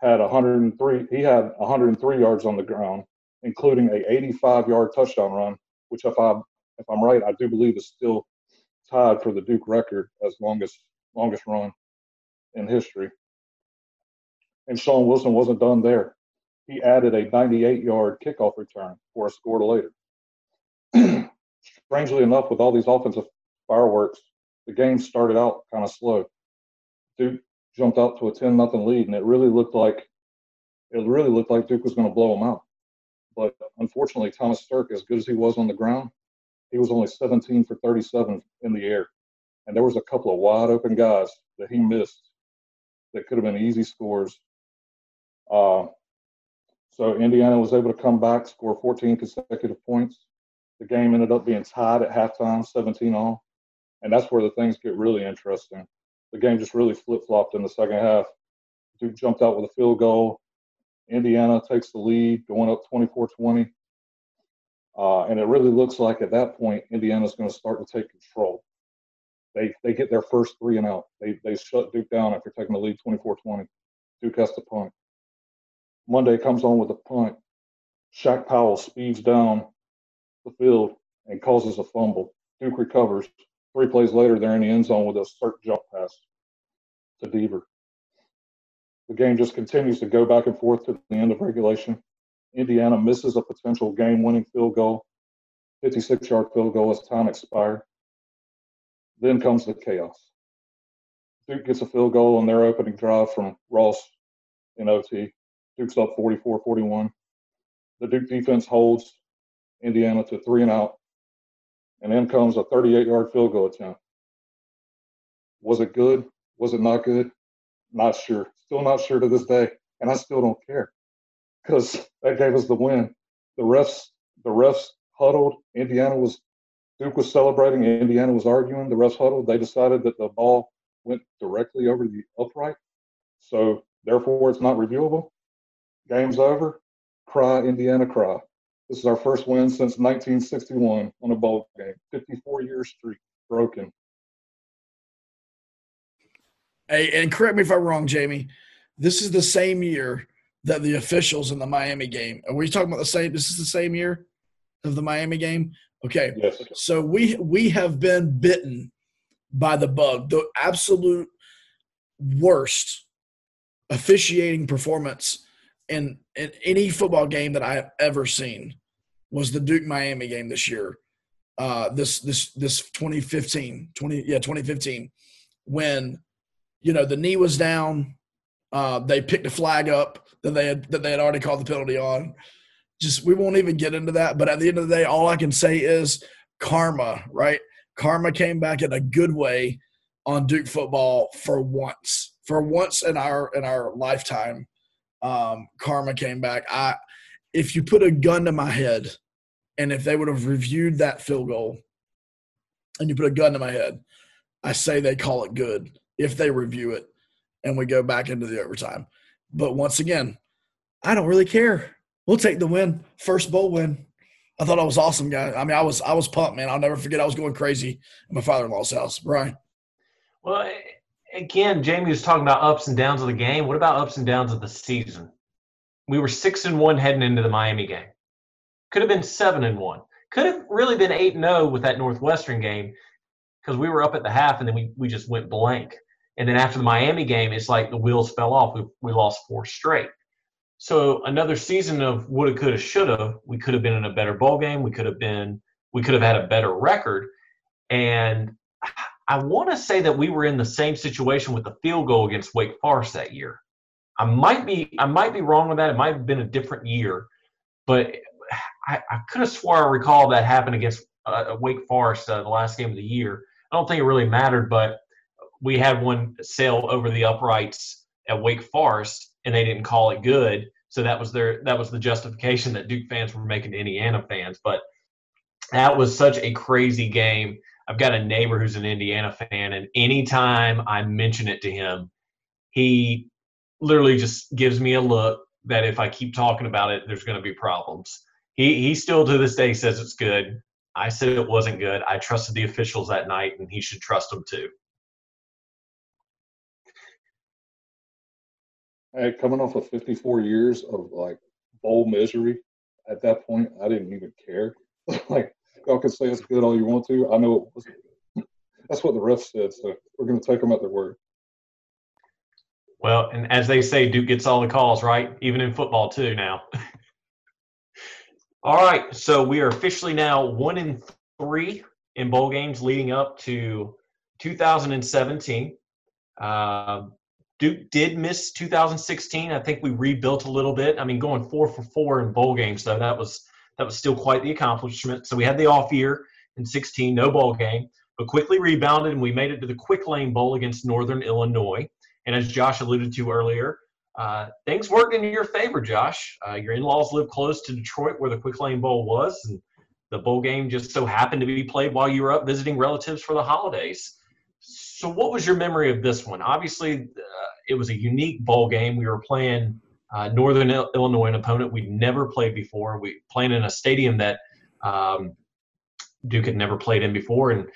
had 103. He had 103 yards on the ground, including a 85-yard touchdown run, which if I if I'm right, I do believe is still tied for the Duke record as longest longest run in history. And Shaun Wilson wasn't done there he added a 98 yard kickoff return for a score later. Strangely enough, with all these offensive fireworks, the game started out kind of slow. Duke jumped out to a 10 nothing lead, and it really looked like it really looked like Duke was going to blow them out. But unfortunately, Thomas Sirk, as good as he was on the ground, he was only 17 for 37 in the air. And there was a couple of wide open guys that he missed that could have been easy scores. Uh, so Indiana was able to come back, score 14 consecutive points. The game ended up being tied at halftime, 17 all. And that's where the things get really interesting. The game just really flip flopped in the second half. Duke jumped out with a field goal. Indiana takes the lead, going up 24 20. Uh, and it really looks like at that point, Indiana's going to start to take control. They, they get their first three and out. They, they shut Duke down after taking the lead 24 20. Duke has to punt. Monday comes on with a punt. Shaq Powell speeds down the field and causes a fumble. Duke recovers. Three plays later, they're in the end zone with a Sirk jump pass to Deaver. The game just continues to go back and forth to the end of regulation. Indiana misses a potential game winning field goal, 56 yard field goal as time expired. Then comes the chaos. Duke gets a field goal on their opening drive from Ross in OT. Duke's up 44 41. The Duke defense holds Indiana to three and out. And then comes a 38 yard field goal attempt. Was it good? Was it not good? Not sure. Still not sure to this day. And I still don't care because that gave us the win. The refs, the refs huddled. Indiana was, Duke was celebrating. Indiana was arguing. The refs huddled. They decided that the ball went directly over the upright. So therefore, it's not reviewable. Game's over. Cry, Indiana, cry. This is our first win since 1961 on a bowl game. 54 year streak broken. Hey, and correct me if I'm wrong, Jamie. This is the same year that the officials in the Miami game. Are we talking about the same? This is the same year of the Miami game. Okay. Yes. So we we have been bitten by the bug, the absolute worst officiating performance in, in any football game that I have ever seen was the Duke Miami game this year. Uh, this this this 2015 20 yeah 2015 when you know the knee was down uh, they picked a flag up that they had that they had already called the penalty on. Just we won't even get into that but at the end of the day all i can say is karma right? Karma came back in a good way on duke football for once for once in our in our lifetime. Um, karma came back. I if you put a gun to my head and if they would have reviewed that field goal and you put a gun to my head, I say they call it good if they review it and we go back into the overtime. But once again, I don't really care. We'll take the win. First bowl win. I thought I was awesome, guy. I mean, I was I was pumped, man. I'll never forget. I was going crazy at my father-in-law's house. Brian. Well, again, Jamie was talking about ups and downs of the game. What about ups and downs of the season? We were six and one heading into the Miami game. Could have been seven and one. Could have really been eight and zero with that Northwestern game because we were up at the half and then we we just went blank. And then after the Miami game, it's like the wheels fell off. We we lost four straight. So another season of woulda, coulda, shoulda. We could have been in a better bowl game. We could have been. We could have had a better record. And I want to say that we were in the same situation with the field goal against Wake Forest that year. I might be I might be wrong with that. It might have been a different year, but I, I could have swore I recall that happened against uh, Wake Forest uh, the last game of the year. I don't think it really mattered, but we had one sail over the uprights at Wake Forest, and they didn't call it good. So that was their that was the justification that Duke fans were making to Indiana fans. But that was such a crazy game. I've got a neighbor who's an Indiana fan, and anytime I mention it to him, he literally just gives me a look that if I keep talking about it, there's going to be problems he he still to this day says it's good. I said it wasn't good. I trusted the officials that night, and he should trust them too. Hey, coming off of 54 years of like bowl misery, at that point, I didn't even care. like, y'all can say it's good all you want to. I know it wasn't. That's what the ref said, so we're going to take them at their word. Well, and as they say, Duke gets all the calls, right? Even in football, too, now. All right, so we are officially now one in three in bowl games leading up to 2017. Uh, Duke did miss 2016. I think we rebuilt a little bit. I mean, going four for four in bowl games, though, that was that was still quite the accomplishment. So we had the off year in 16, no bowl game, but quickly rebounded and we made it to the Quick Lane Bowl against Northern Illinois. And as Josh alluded to earlier, uh, things worked in your favor, Josh. Uh, your in-laws live close to Detroit, where the Quick Lane Bowl was, and the bowl game just so happened to be played while you were up visiting relatives for the holidays. So, what was your memory of this one? Obviously, uh, it was a unique bowl game. We were playing uh, Northern Illinois, an opponent we'd never played before. We playing in a stadium that um, Duke had never played in before, and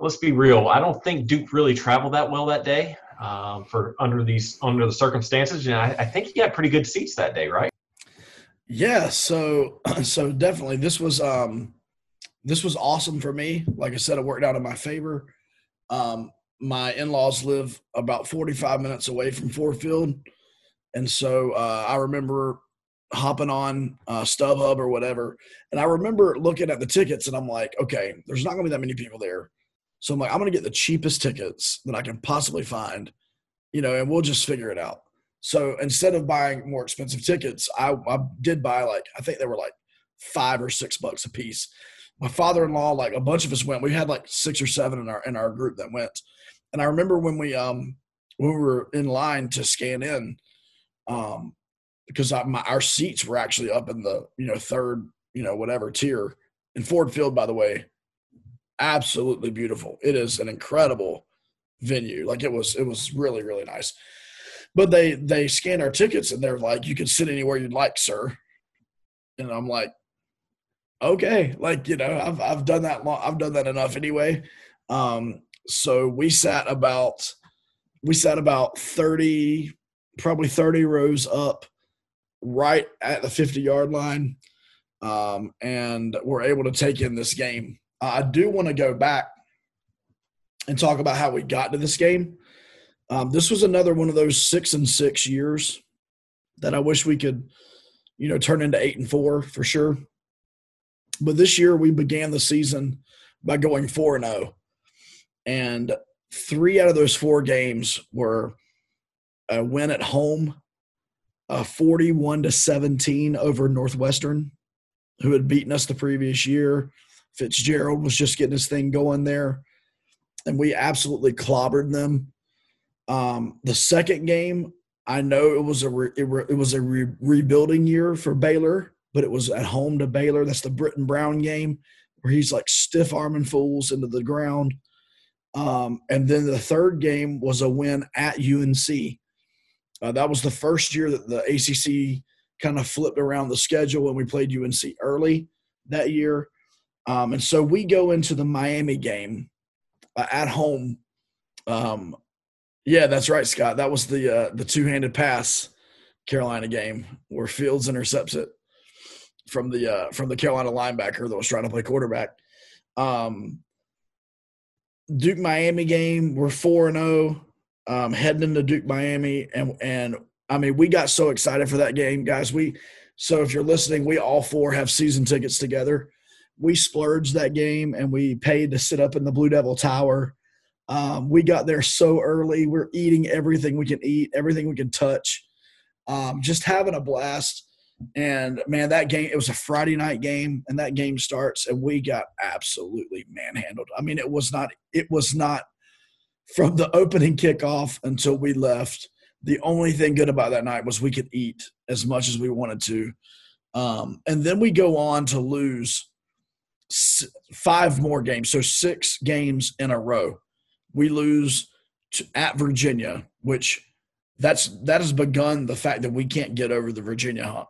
let's be real. I don't think Duke really traveled that well that day um, for under these under the circumstances. And I, I think he had pretty good seats that day, right? Yeah. So so definitely this was um this was awesome for me. Like I said, it worked out in my favor. Um, my in-laws live about 45 minutes away from Ford Field, and so uh, I remember hopping on uh, StubHub or whatever, and I remember looking at the tickets, and I'm like, okay, there's not going to be that many people there. So I'm like, I'm going to get the cheapest tickets that I can possibly find, you know, and we'll just figure it out. So instead of buying more expensive tickets, I, I did buy like, I think they were like five or six bucks a piece. My father-in-law, like a bunch of us went. We had like six or seven in our in our group that went. And I remember when we um when we were in line to scan in, um, because I, my, our seats were actually up in the you know third you know whatever tier in Ford Field. By the way, absolutely beautiful. It is an incredible venue. Like it was, it was really, really nice. But they they scanned our tickets and they're like, you can sit anywhere you'd like, sir. And I'm like, okay, like you know, I've I've done that long. I've done that enough anyway. Um, so we sat about we sat about thirty, probably thirty rows up, right at the fifty yard line, um, and we're able to take in this game. I do want to go back and talk about how we got to this game. Um, this was another one of those six and six years that I wish we could, you know, turn into eight and four for sure. But this year we began the season by going four and zero, oh. and three out of those four games were a win at home, a forty-one to seventeen over Northwestern, who had beaten us the previous year. Fitzgerald was just getting his thing going there, and we absolutely clobbered them. Um, the second game, I know it was a re, it, re, it, was a re, rebuilding year for Baylor, but it was at home to Baylor. That's the Brittain Brown game where he's like stiff arming fools into the ground. Um, and then the third game was a win at UNC. Uh, that was the first year that the ACC kind of flipped around the schedule when we played UNC early that year. Um, and so we go into the Miami game uh, at home. Um, yeah, that's right, Scott. That was the uh, the two handed pass Carolina game where Fields intercepts it from the uh, from the Carolina linebacker that was trying to play quarterback. Um, Duke Miami game, we're four and zero, oh, um, heading into Duke Miami, and and I mean we got so excited for that game, guys. We so if you're listening, we all four have season tickets together. We splurged that game and we paid to sit up in the Blue Devil Tower um, we got there so early. We're eating everything we can eat, everything we can touch, um, just having a blast. And man, that game, it was a Friday night game, and that game starts, and we got absolutely manhandled. I mean, it was not, it was not from the opening kickoff until we left. The only thing good about that night was we could eat as much as we wanted to. Um, and then we go on to lose five more games, so six games in a row we lose to, at Virginia, which that's that has begun the fact that we can't get over the Virginia hump.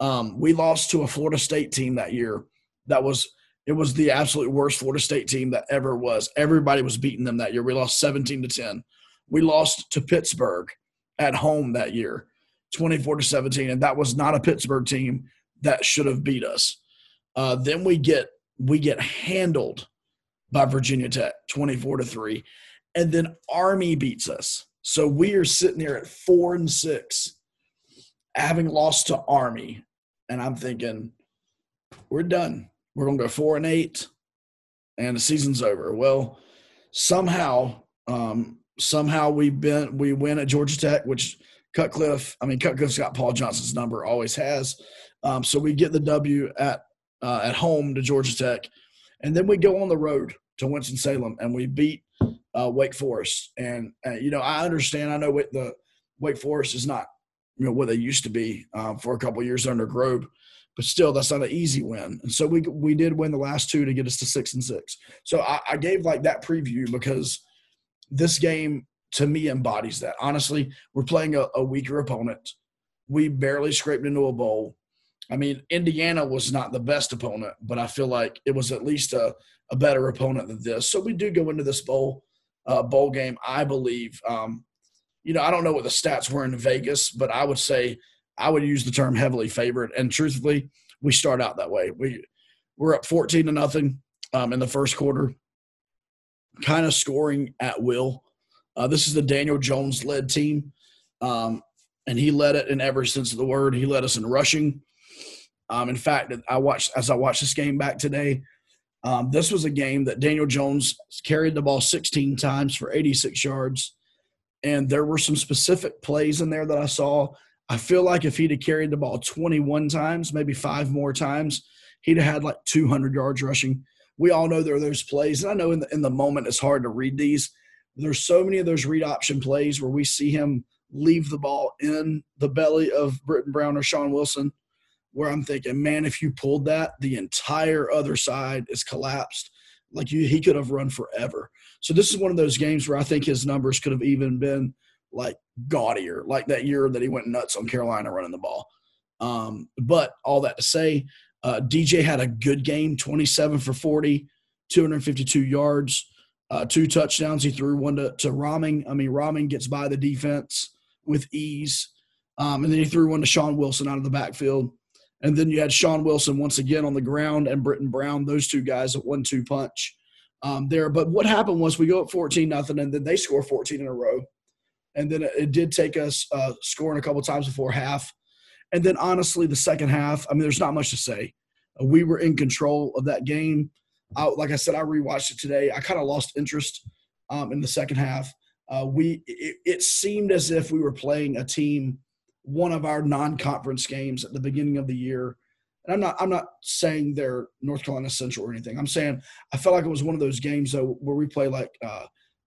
Um, we lost to a Florida State team that year. That was it was the absolute worst Florida State team that ever was. Everybody was beating them that year. We lost 17 to 10. We lost to Pittsburgh at home that year, 24 to 17, and that was not a Pittsburgh team that should have beat us. Uh, then we get we get handled by Virginia Tech, 24 to 3. And then Army beats us. So we are sitting there at four and six, having lost to Army. And I'm thinking, we're done. We're going to go four and eight, and the season's over. Well, somehow, um, somehow we been we win at Georgia Tech, which Cutcliffe. I mean, Cutcliffe's got Paul Johnson's number, always has. Um, so we get the W at uh, at home to Georgia Tech, and then we go on the road to Winston Salem, and we beat uh, Wake Forest. And uh, you know, I understand. I know what the Wake Forest is not you know what they used to be um, for a couple years under Grobe, but still, that's not an easy win. And so we we did win the last two to get us to six and six. So I, I gave like that preview because this game to me embodies that. Honestly, we're playing a, a weaker opponent. We barely scraped into a bowl. I mean, Indiana was not the best opponent, but I feel like it was at least a, a better opponent than this. So we do go into this bowl uh, bowl game. I believe. Um, you know, I don't know what the stats were in Vegas, but I would say I would use the term heavily favored. And truthfully, we start out that way. We we're up fourteen to nothing um, in the first quarter, kind of scoring at will. Uh, this is the Daniel Jones led team, um, and he led it in every sense of the word. He led us in rushing. Um, in fact, I watched as I watched this game back today. Um, this was a game that Daniel Jones carried the ball 16 times for 86 yards, and there were some specific plays in there that I saw. I feel like if he'd have carried the ball 21 times, maybe five more times, he'd have had like 200 yards rushing. We all know there are those plays, and I know in the, in the moment it's hard to read these. There's so many of those read option plays where we see him leave the ball in the belly of Brittain Brown or Shaun Wilson – where I'm thinking, man, if you pulled that, the entire other side is collapsed. Like you, he could have run forever. So this is one of those games where I think his numbers could have even been like gaudier, like that year that he went nuts on Carolina running the ball. Um, but all that to say, Uh, DJ had a good game, 27 for 40, 252 yards, uh, two touchdowns. He threw one to, to Rahming. I mean, Rahming gets by the defense with ease. Um, and then he threw one to Shaun Wilson out of the backfield. And then you had Shaun Wilson once again on the ground and Brittain Brown, those two guys at one two punch um, there. But what happened was we go up 14 nothing, and then they score 14 in a row. And then it, it did take us uh, scoring a couple times before half. And then honestly, the second half, I mean, there's not much to say. Uh, we were in control of that game. I, like I said, I rewatched it today. I kind of lost interest um, in the second half. Uh, we it, it seemed as if we were playing a team one of our non-conference games at the beginning of the year. And I'm not I'm not saying they're North Carolina Central or anything. I'm saying I felt like it was one of those games though where we play like uh,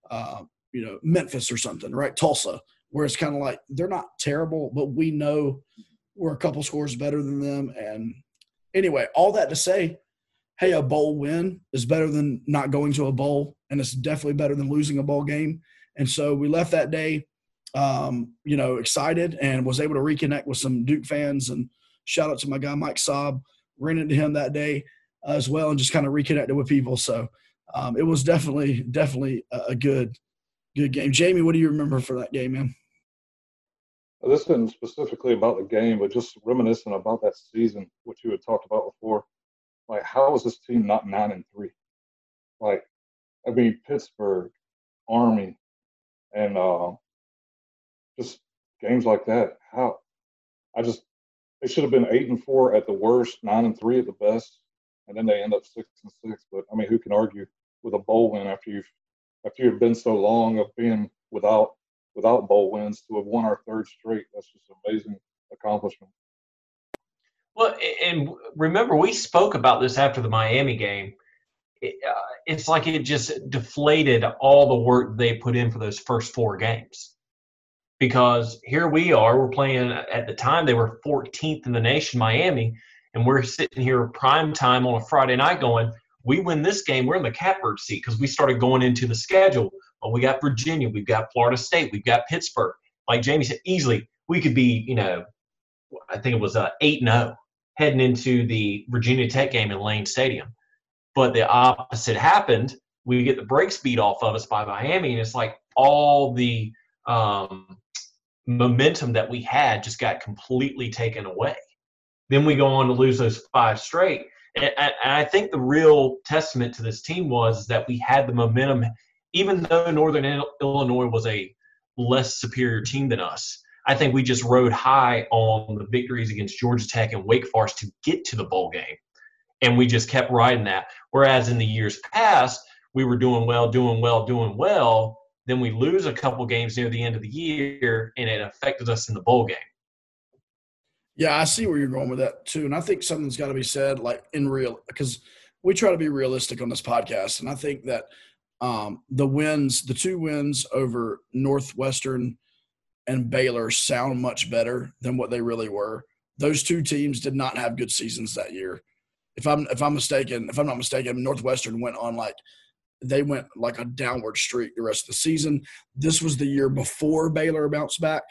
uh, you know Memphis or something, right? Tulsa, where it's kind of like they're not terrible, but we know we're a couple scores better than them. And anyway, all that to say, hey, a bowl win is better than not going to a bowl, and it's definitely better than losing a bowl game. And so we left that day um, you know, excited and was able to reconnect with some Duke fans. And shout out to my guy Mike Saab, ran into him that day as well, and just kind of reconnected with people. So um, it was definitely, definitely a good, good game. Jamie, what do you remember for that game, man? This isn't specifically about the game, but just reminiscent about that season, which you had talked about before. Like, how was this team not nine and three? Like, I mean, Pittsburgh, Army, and uh, just games like that. How I just they should have been eight and four at the worst, nine and three at the best, and then they end up six and six. But I mean, who can argue with a bowl win after you've after you've been so long of being without without bowl wins to have won our third straight? That's just an amazing accomplishment. Well, and remember, we spoke about this after the Miami game. It, uh, it's like it just deflated all the work they put in for those first four games because here we are, we're playing at the time they were 14th in the nation, Miami, and we're sitting here prime time on a Friday night going, we win this game, we're in the catbird seat because we started going into the schedule. We got Virginia, we've got Florida State, we've got Pittsburgh. Like Jamie said, easily we could be, you know, I think it was uh, 8 0 heading into the Virginia Tech game in Lane Stadium. But the opposite happened. We get the break speed off of us by Miami, and it's like all the um, momentum that we had just got completely taken away. Then we go on to lose those five straight. And, I think the real testament to this team was that we had the momentum, even though Northern Illinois was a less superior team than us. I think we just rode high on the victories against Georgia Tech and Wake Forest to get to the bowl game. And we just kept riding that. Whereas in the years past, we were doing well, doing well, doing well, then we lose a couple games near the end of the year, and it affected us in the bowl game. Yeah, I see where you're going with that too, and I think something's got to be said, like in real, because we try to be realistic on this podcast, and I think that um, the wins, the two wins over Northwestern and Baylor, sound much better than what they really were. Those two teams did not have good seasons that year. If I'm if I'm mistaken, if I'm not mistaken, Northwestern went on like they went like a downward streak the rest of the season. This was the year before Baylor bounced back.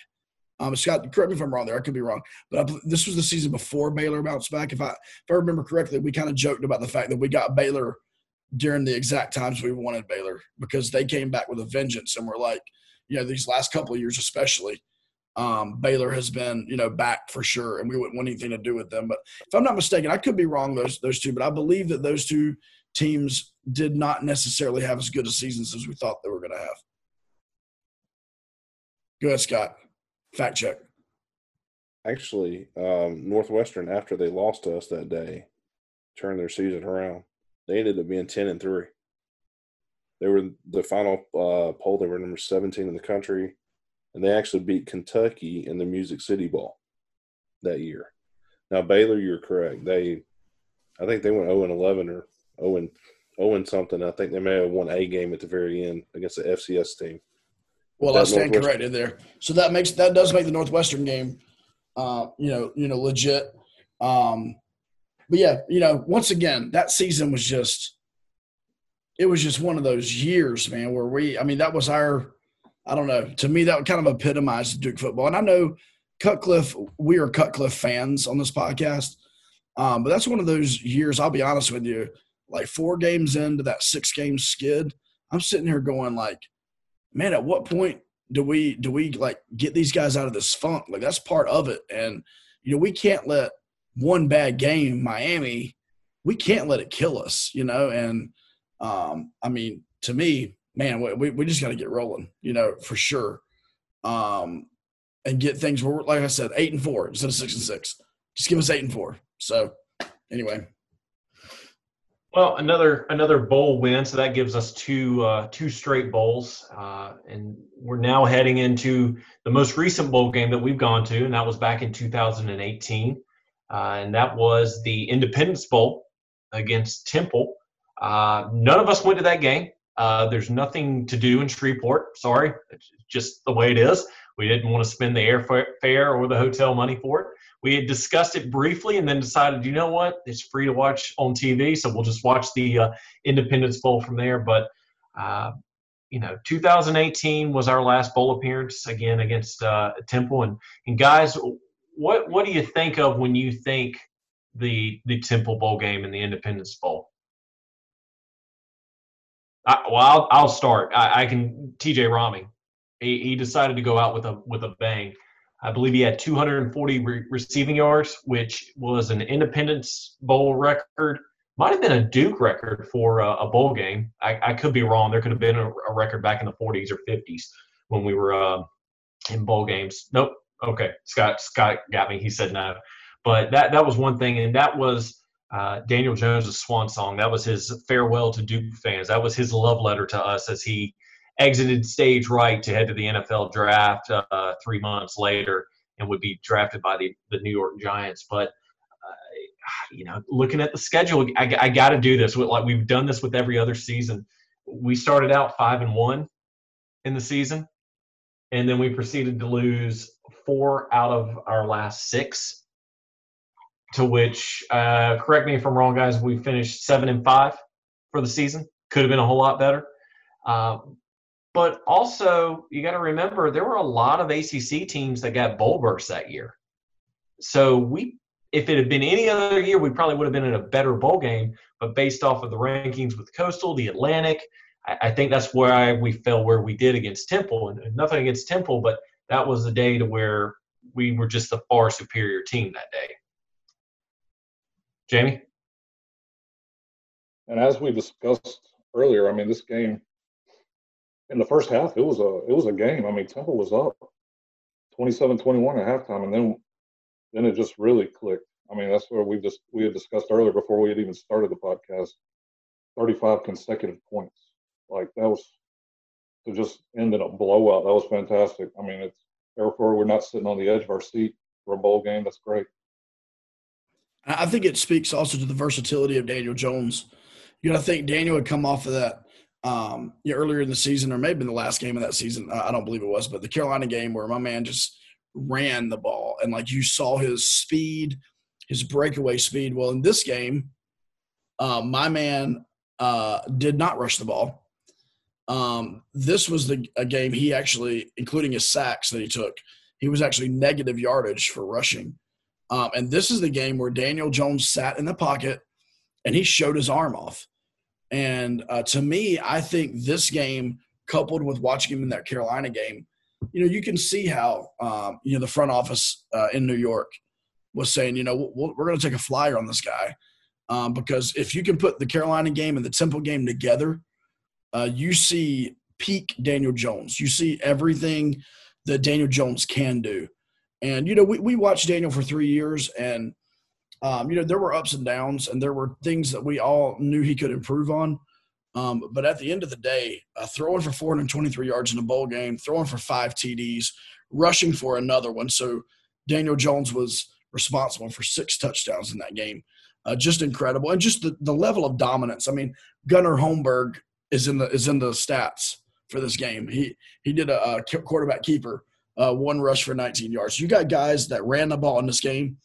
Um, Scott, correct me if I'm wrong there. I could be wrong, but I, this was the season before Baylor bounced back. If I if I remember correctly, we kind of joked about the fact that we got Baylor during the exact times we wanted Baylor because they came back with a vengeance, and we're like, you know, these last couple of years especially, um, Baylor has been, you know, back for sure, and we wouldn't want anything to do with them. But if I'm not mistaken, I could be wrong those those two, but I believe that those two teams did not necessarily have as good a seasons as we thought they were going to have. Go ahead, Scott. Fact check. Actually, um, Northwestern, after they lost to us that day, turned their season around. They ended up being ten and three. They were the final uh, poll. They were number seventeen in the country, and they actually beat Kentucky in the Music City Bowl that year. Now Baylor, you're correct. They, I think they went zero oh and eleven or zero and zero something. I think they may have won a game at the very end against the FCS team. Well, I stand corrected there. So that makes that does make the Northwestern game, uh, you know, you know, legit. Um, but yeah, you know, once again, that season was just, it was just one of those years, man, where we, I mean, that was our, I don't know, to me that kind of epitomized Duke football. And I know Cutcliffe, we are Cutcliffe fans on this podcast. Um, but that's one of those years. I'll be honest with you. Like four games into that six game skid, I'm sitting here going like, man, at what point do we do we like get these guys out of this funk? Like that's part of it, and you know we can't let one bad game, Miami, we can't let it kill us, you know. And um, I mean, to me, man, we we just got to get rolling, you know, for sure, um, and get things. Where, like I said, eight and four instead of six and six. Just give us eight and four. So, anyway. Well, another another bowl win, so that gives us two uh, two straight bowls, uh, and we're now heading into the most recent bowl game that we've gone to, and that was back in 2018, uh, and that was the Independence Bowl against Temple. Uh, none of us went to that game. Uh, there's nothing to do in Shreveport. Sorry, it's just the way it is. We didn't want to spend the airfare or the hotel money for it. We had discussed it briefly and then decided, you know what, it's free to watch on TV, so we'll just watch the uh, Independence Bowl from there. But uh, you know, 2018 was our last bowl appearance again against uh, Temple. And and guys, what what do you think of when you think the the Temple Bowl game and the Independence Bowl? I, well, I'll, I'll start. I, I can. TJ Rahming, he, he decided to go out with a with a bang. I believe he had 240 re- receiving yards, which was an Independence Bowl record. Might have been a Duke record for a, bowl game. I, I, could be wrong. There could have been a, a, record back in the 40s or 50s when we were uh, in bowl games. Nope. Okay, Scott Scott got me. He said no, but that that was one thing, and that was uh, Daniel Jones' swan song. That was his farewell to Duke fans. That was his love letter to us as he exited stage right to head to the NFL draft uh, three months later and would be drafted by the, the New York Giants. But uh, you know, looking at the schedule, I, I got to do this. Like we've done this with every other season. We started out five and one in the season, and then we proceeded to lose four out of our last six. To which, uh, correct me if I'm wrong, guys, we finished seven and five for the season. Could have been a whole lot better. Uh, but also, you got to remember there were a lot of ACC teams that got bowl berths that year. So we, if it had been any other year, we probably would have been in a better bowl game. But based off of the rankings with Coastal, the Atlantic, I, I think that's why we fell where we did against Temple. And, and nothing against Temple, but that was the day to where we were just the far superior team that day. Jamie? And as we discussed earlier, I mean, this game in the first half, it was a it was a game. I mean, Temple was up 27-21 at halftime, and then then it just really clicked. I mean, that's where we just we had discussed earlier before we had even started the podcast. 35 consecutive points. Like that was to just end in a blowout. That was fantastic. I mean, it's therefore we're not sitting on the edge of our seat for a bowl game. That's great. I think it speaks also to the versatility of Daniel Jones. You know, I think Daniel had come off of that um, yeah, earlier in the season, or maybe in the last game of that season. I don't believe it was, but the Carolina game where my man just ran the ball and like you saw his speed, his breakaway speed. Well, in this game, uh, my man uh, did not rush the ball. Um, this was the a game he actually, including his sacks that he took, he was actually negative yardage for rushing. Um, and this is the game where Daniel Jones sat in the pocket and he showed his arm off. And uh, to me, I think this game, coupled with watching him in that Carolina game, you know, you can see how um, you know the front office uh, in New York was saying, you know, we are going to take a flyer on this guy um, because if you can put the Carolina game and the Temple game together, uh, you see peak Daniel Jones. You see everything that Daniel Jones can do. And you know, we we watched Daniel for three years, and um, you know, there were ups and downs, and there were things that we all knew he could improve on. Um, but at the end of the day, uh, throwing for 423 yards in a bowl game, throwing for five TDs, rushing for another one. So Daniel Jones was responsible for six touchdowns in that game. Uh, just incredible, and just the, the level of dominance. I mean, Gunnar Holmberg is in the is in the stats for this game. He he did a, a quarterback keeper, uh, one rush for 19 yards. You got guys that ran the ball in this game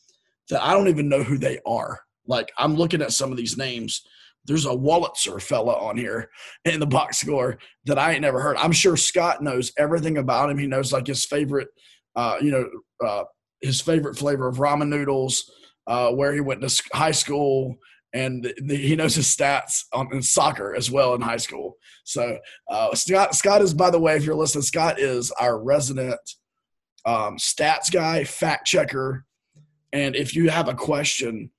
that I don't even know who they are. Like I'm looking at some of these names. There's a Wallitzer fella on here in the box score that I ain't never heard. I'm sure Scott knows everything about him. He knows like his favorite, uh, you know, uh, his favorite flavor of ramen noodles. uh, where he went to high school, and the, he knows his stats on in soccer as well in high school. So uh, Scott, Scott is, by the way, if you're listening, Scott is our resident um, stats guy, fact checker, and if you have a question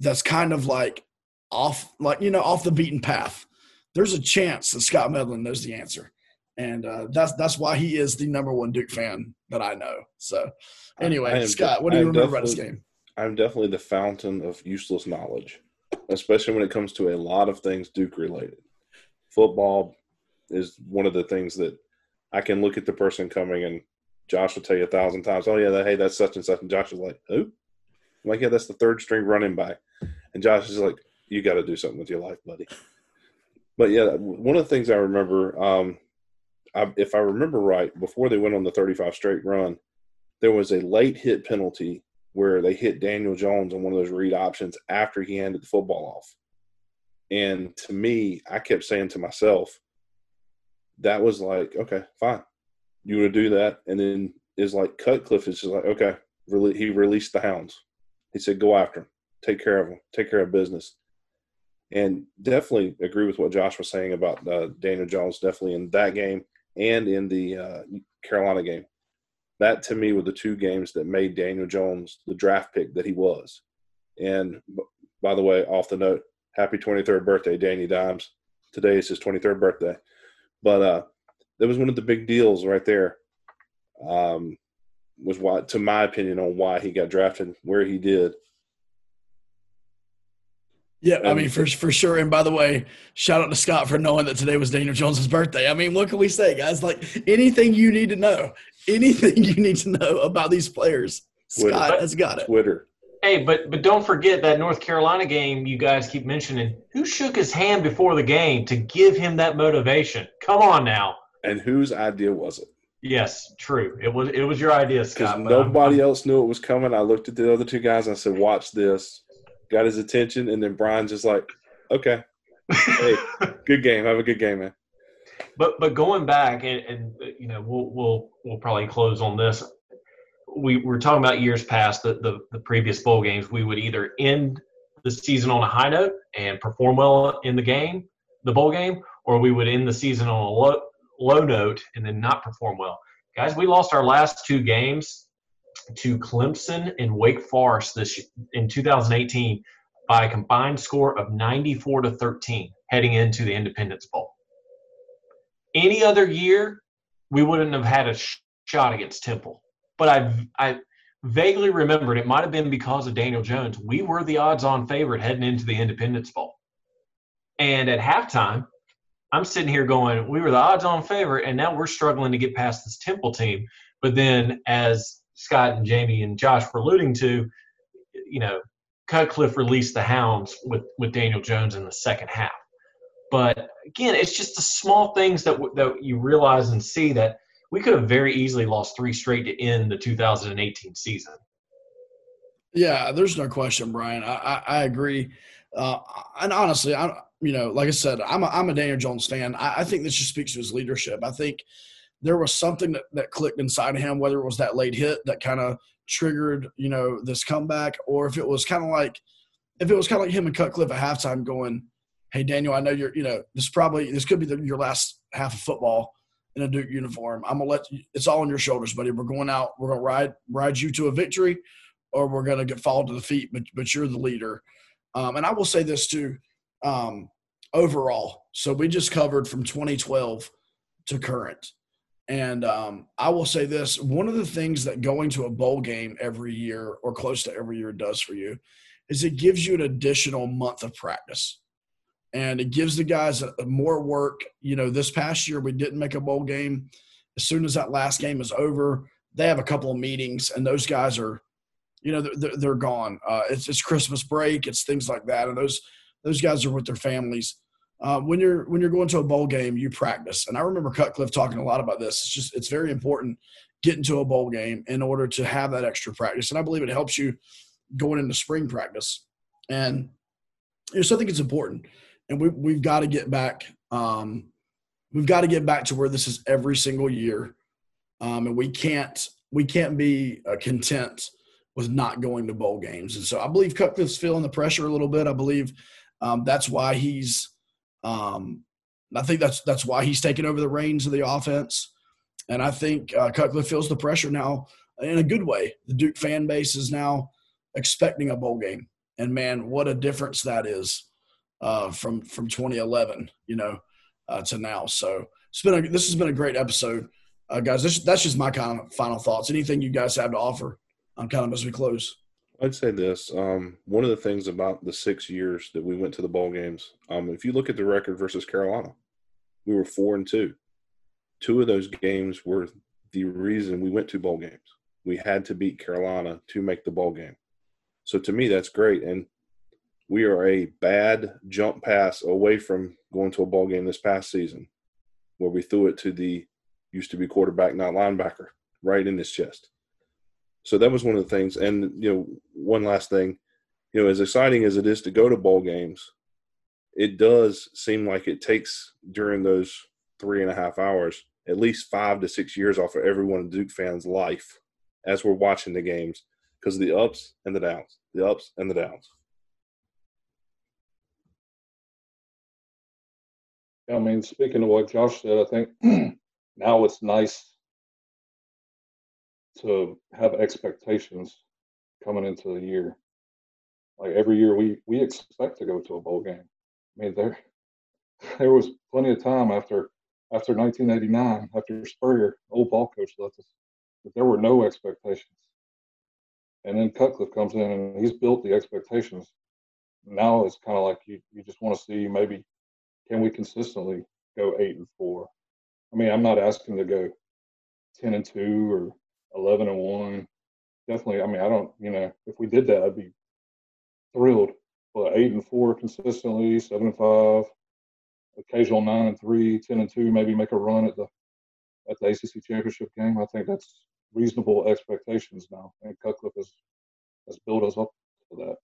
that's kind of like off, like you know, off the beaten path, there's a chance that Scott Medlin knows the answer, and uh, that's that's why he is the number one Duke fan that I know. So, anyway, Scott, what do you remember about this game? I'm definitely the fountain of useless knowledge, especially when it comes to a lot of things Duke related. Football is one of the things that I can look at the person coming and Josh will tell you a thousand times, oh yeah, that, hey, that's such and such, and Josh is like, who? I'm like, yeah, that's the third string running back, and Josh is like, you got to do something with your life, buddy. But yeah, one of the things I remember, um, I, if I remember right, before they went on the 35 straight run, there was a late hit penalty where they hit Daniel Jones on one of those read options after he handed the football off. And to me, I kept saying to myself, that was like, okay, fine. You want to do that? And then is like Cutcliffe is just like, okay, really, he released the hounds. He said, go after him, take care of him, take care of business. And definitely agree with what Josh was saying about uh, Daniel Jones, definitely in that game and in the uh, Carolina game that to me were the two games that made Daniel Jones the draft pick that he was. And by the way, off the note, happy 23rd birthday, Danny Dimes. Today is his 23rd birthday. But uh, that was one of the big deals right there. Um, was why, to my opinion, on why he got drafted where he did. Yeah, I mean for for sure. And by the way, shout out to Scott for knowing that today was Daniel Jones's birthday. I mean, what can we say, guys? Like anything you need to know, anything you need to know about these players, Twitter. Scott has got it. Twitter. Hey, but but don't forget that North Carolina game you guys keep mentioning. Who shook his hand before the game to give him that motivation? Come on now. And whose idea was it? Yes, true. It was it was your idea, Scott. Nobody I'm, else knew it was coming. I looked at the other two guys and I said, "Watch this." got his attention, and then Brian's just like, okay, hey, good game. Have a good game, man. But but going back and, and you know we'll we'll we'll probably close on this. We were talking about years past the, the the previous bowl games. We would either end the season on a high note and perform well in the game, the bowl game, or we would end the season on a low low note and then not perform well. Guys, we lost our last two games to Clemson and Wake Forest this in 2018 by a combined score of 94 to 13 heading into the Independence Bowl. Any other year, we wouldn't have had a sh- shot against Temple. But I, I vaguely remembered it might have been because of Daniel Jones. We were the odds-on favorite heading into the Independence Bowl. And at halftime, I'm sitting here going, we were the odds-on favorite, and now we're struggling to get past this Temple team. But then, as Scott and Jamie and Josh were alluding to, you know, Cutcliffe released the hounds with, with Daniel Jones in the second half. But again, it's just the small things that that you realize and see that we could have very easily lost three straight to end the 2018 season. Yeah, there's no question, Brian. I I, I agree, uh, and honestly, I you know, like I said, I'm a, I'm a Daniel Jones fan. I, I think this just speaks to his leadership. I think there was something that, that clicked inside of him, whether it was that late hit that kind of triggered, you know, this comeback, or if it was kind of like, if it was kind of like him and Cutcliffe at halftime going, "Hey Daniel, I know you're, you know, this probably this could be the, your last half of football in a Duke uniform. I'm gonna let you, it's all on your shoulders, buddy. We're going out. We're gonna ride ride you to a victory, or we're gonna get fall to the feet. But but you're the leader. Um, and I will say this too. Um, overall, so we just covered from 2012 to current. And um, I will say this one of the things that going to a bowl game every year or close to every year does for you is it gives you an additional month of practice. And it gives the guys more work. You know, this past year we didn't make a bowl game. As soon as that last game is over, they have a couple of meetings, and those guys are, you know, they're, they're gone. Uh, it's, it's Christmas break, it's things like that, and those those guys are with their families uh, when you're when you're going to a bowl game, you practice. And I remember Cutcliffe talking a lot about this. It's just it's very important getting to a bowl game in order to have that extra practice. And I believe it helps you going into spring practice. And you know, so I think it's important. And we we've got to get back. Um, we've got to get back to where this is every single year. Um, and we can't we can't be uh, content with not going to bowl games. And so I believe Cutcliffe's feeling the pressure a little bit. I believe um, that's why he's. Um, I think that's that's why he's taking over the reins of the offense. And I think uh, Cutcliffe feels the pressure now in a good way. The Duke fan base is now expecting a bowl game, and man, what a difference that is uh, from from 2011, you know, uh, to now. So it's been a, this has been a great episode, uh, guys. This, that's just my kind of final thoughts. Anything you guys have to offer, um, kind of as we close. I'd say this. Um, one of the things about the six years that we went to the bowl games, um, if you look at the record versus Carolina, we were four and two. Two of those games were the reason we went to bowl games. We had to beat Carolina to make the bowl game. So to me, that's great. And we are a bad jump pass away from going to a bowl game this past season, where we threw it to the used to be quarterback, not linebacker, right in his chest. So that was one of the things. And you know, one last thing, you know, as exciting as it is to go to bowl games, it does seem like it takes during those three and a half hours at least five to six years off of everyone of Duke fans' life as we're watching the games because of the ups and the downs, the ups and the downs. I mean, speaking of what Josh said, I think now it's nice to have expectations coming into the year. Like every year, we we expect to go to a bowl game. I mean, there there was plenty of time after after 1989, after Spurrier, old ball coach, left us, that there were no expectations. And then Cutcliffe comes in and he's built the expectations. Now it's kind of like you, you just want to see maybe can we consistently go eight and four? I mean, I'm not asking to go 10 and two or 11 and one. Definitely. I mean, I don't, you know, if we did that, I'd be thrilled. But eight and four consistently, seven and five, occasional nine and three, 10 and two, maybe make a run at the at the ACC championship game. I think that's reasonable expectations now, and Cutcliffe has has built us up to that.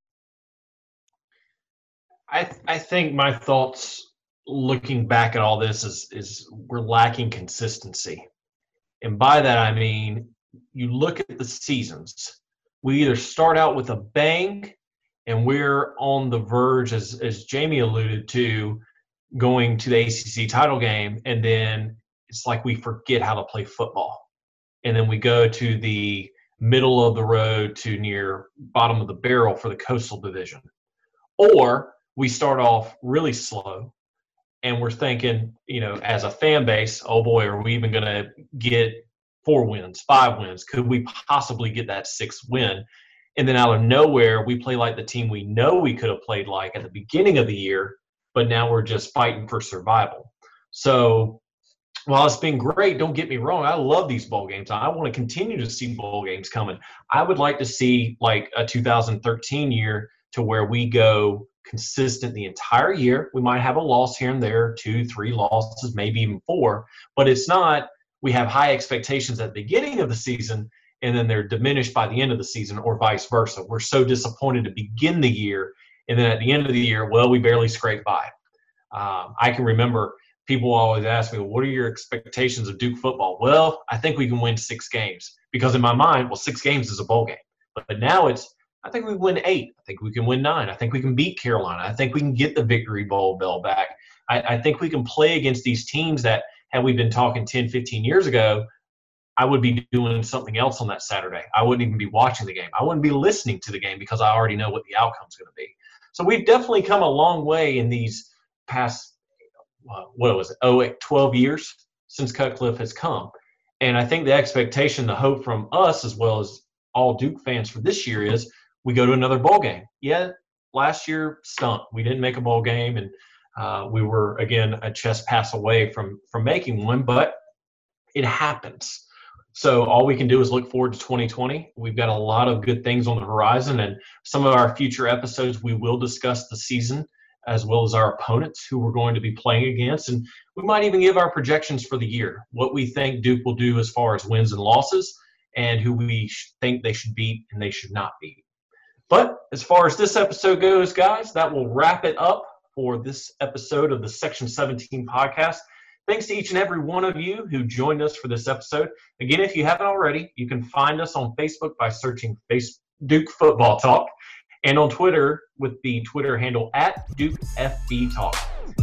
I th- I think my thoughts looking back at all this is is we're lacking consistency, and by that I mean you look at the seasons. We either start out with a bang, and we're on the verge, as as Jamie alluded to, going to the ACC title game, and then it's like we forget how to play football, and then we go to the middle of the road to near bottom of the barrel for the coastal division, or we start off really slow and we're thinking, you know, as a fan base, oh boy, are we even going to get four wins, five wins? Could we possibly get that sixth win? And then out of nowhere, we play like the team we know we could have played like at the beginning of the year, but now we're just fighting for survival. So while it's been great, don't get me wrong, I love these bowl games. I want to continue to see bowl games coming. I would like to see like a 2013 year to where we go consistent the entire year. We might have a loss here and there, two, three losses, maybe even four, but it's not we have high expectations at the beginning of the season and then they're diminished by the end of the season or vice versa. We're so disappointed to begin the year and then at the end of the year, well, we barely scrape by. Um, I can remember people always ask me, what are your expectations of Duke football? Well, I think we can win six games because in my mind, well, six games is a bowl game. But, but now it's, I think we win eight. I think we can win nine. I think we can beat Carolina. I think we can get the Victory Bowl bell back. I, I think we can play against these teams that, had we been talking 10, 15 years ago, I would be doing something else on that Saturday. I wouldn't even be watching the game. I wouldn't be listening to the game because I already know what the outcome's going to be. So we've definitely come a long way in these past, uh, what was it, oh, 12 years since Cutcliffe has come. And I think the expectation, the hope from us, as well as all Duke fans for this year, is we go to another bowl game. Yeah, last year stunk. We didn't make a bowl game, and uh, we were again a chess pass away from from making one. But it happens. So all we can do is look forward to 2020. We've got a lot of good things on the horizon, and some of our future episodes we will discuss the season as well as our opponents who we're going to be playing against, and we might even give our projections for the year, what we think Duke will do as far as wins and losses, and who we think they should beat and they should not beat. But as far as this episode goes, guys, that will wrap it up for this episode of the Section 17 podcast. Thanks to each and every one of you who joined us for this episode. Again, if you haven't already, you can find us on Facebook by searching face, Duke Football Talk and on Twitter with the Twitter handle at Duke FB Talk.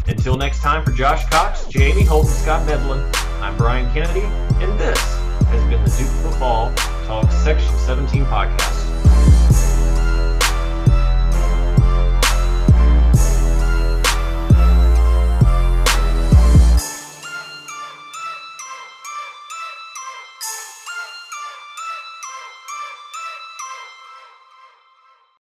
Until next time, for Josh Cox, Jamie Holt, and Scott Medlin, I'm Brian Kennedy, and this has been the Duke Football Talk Section 17 podcast.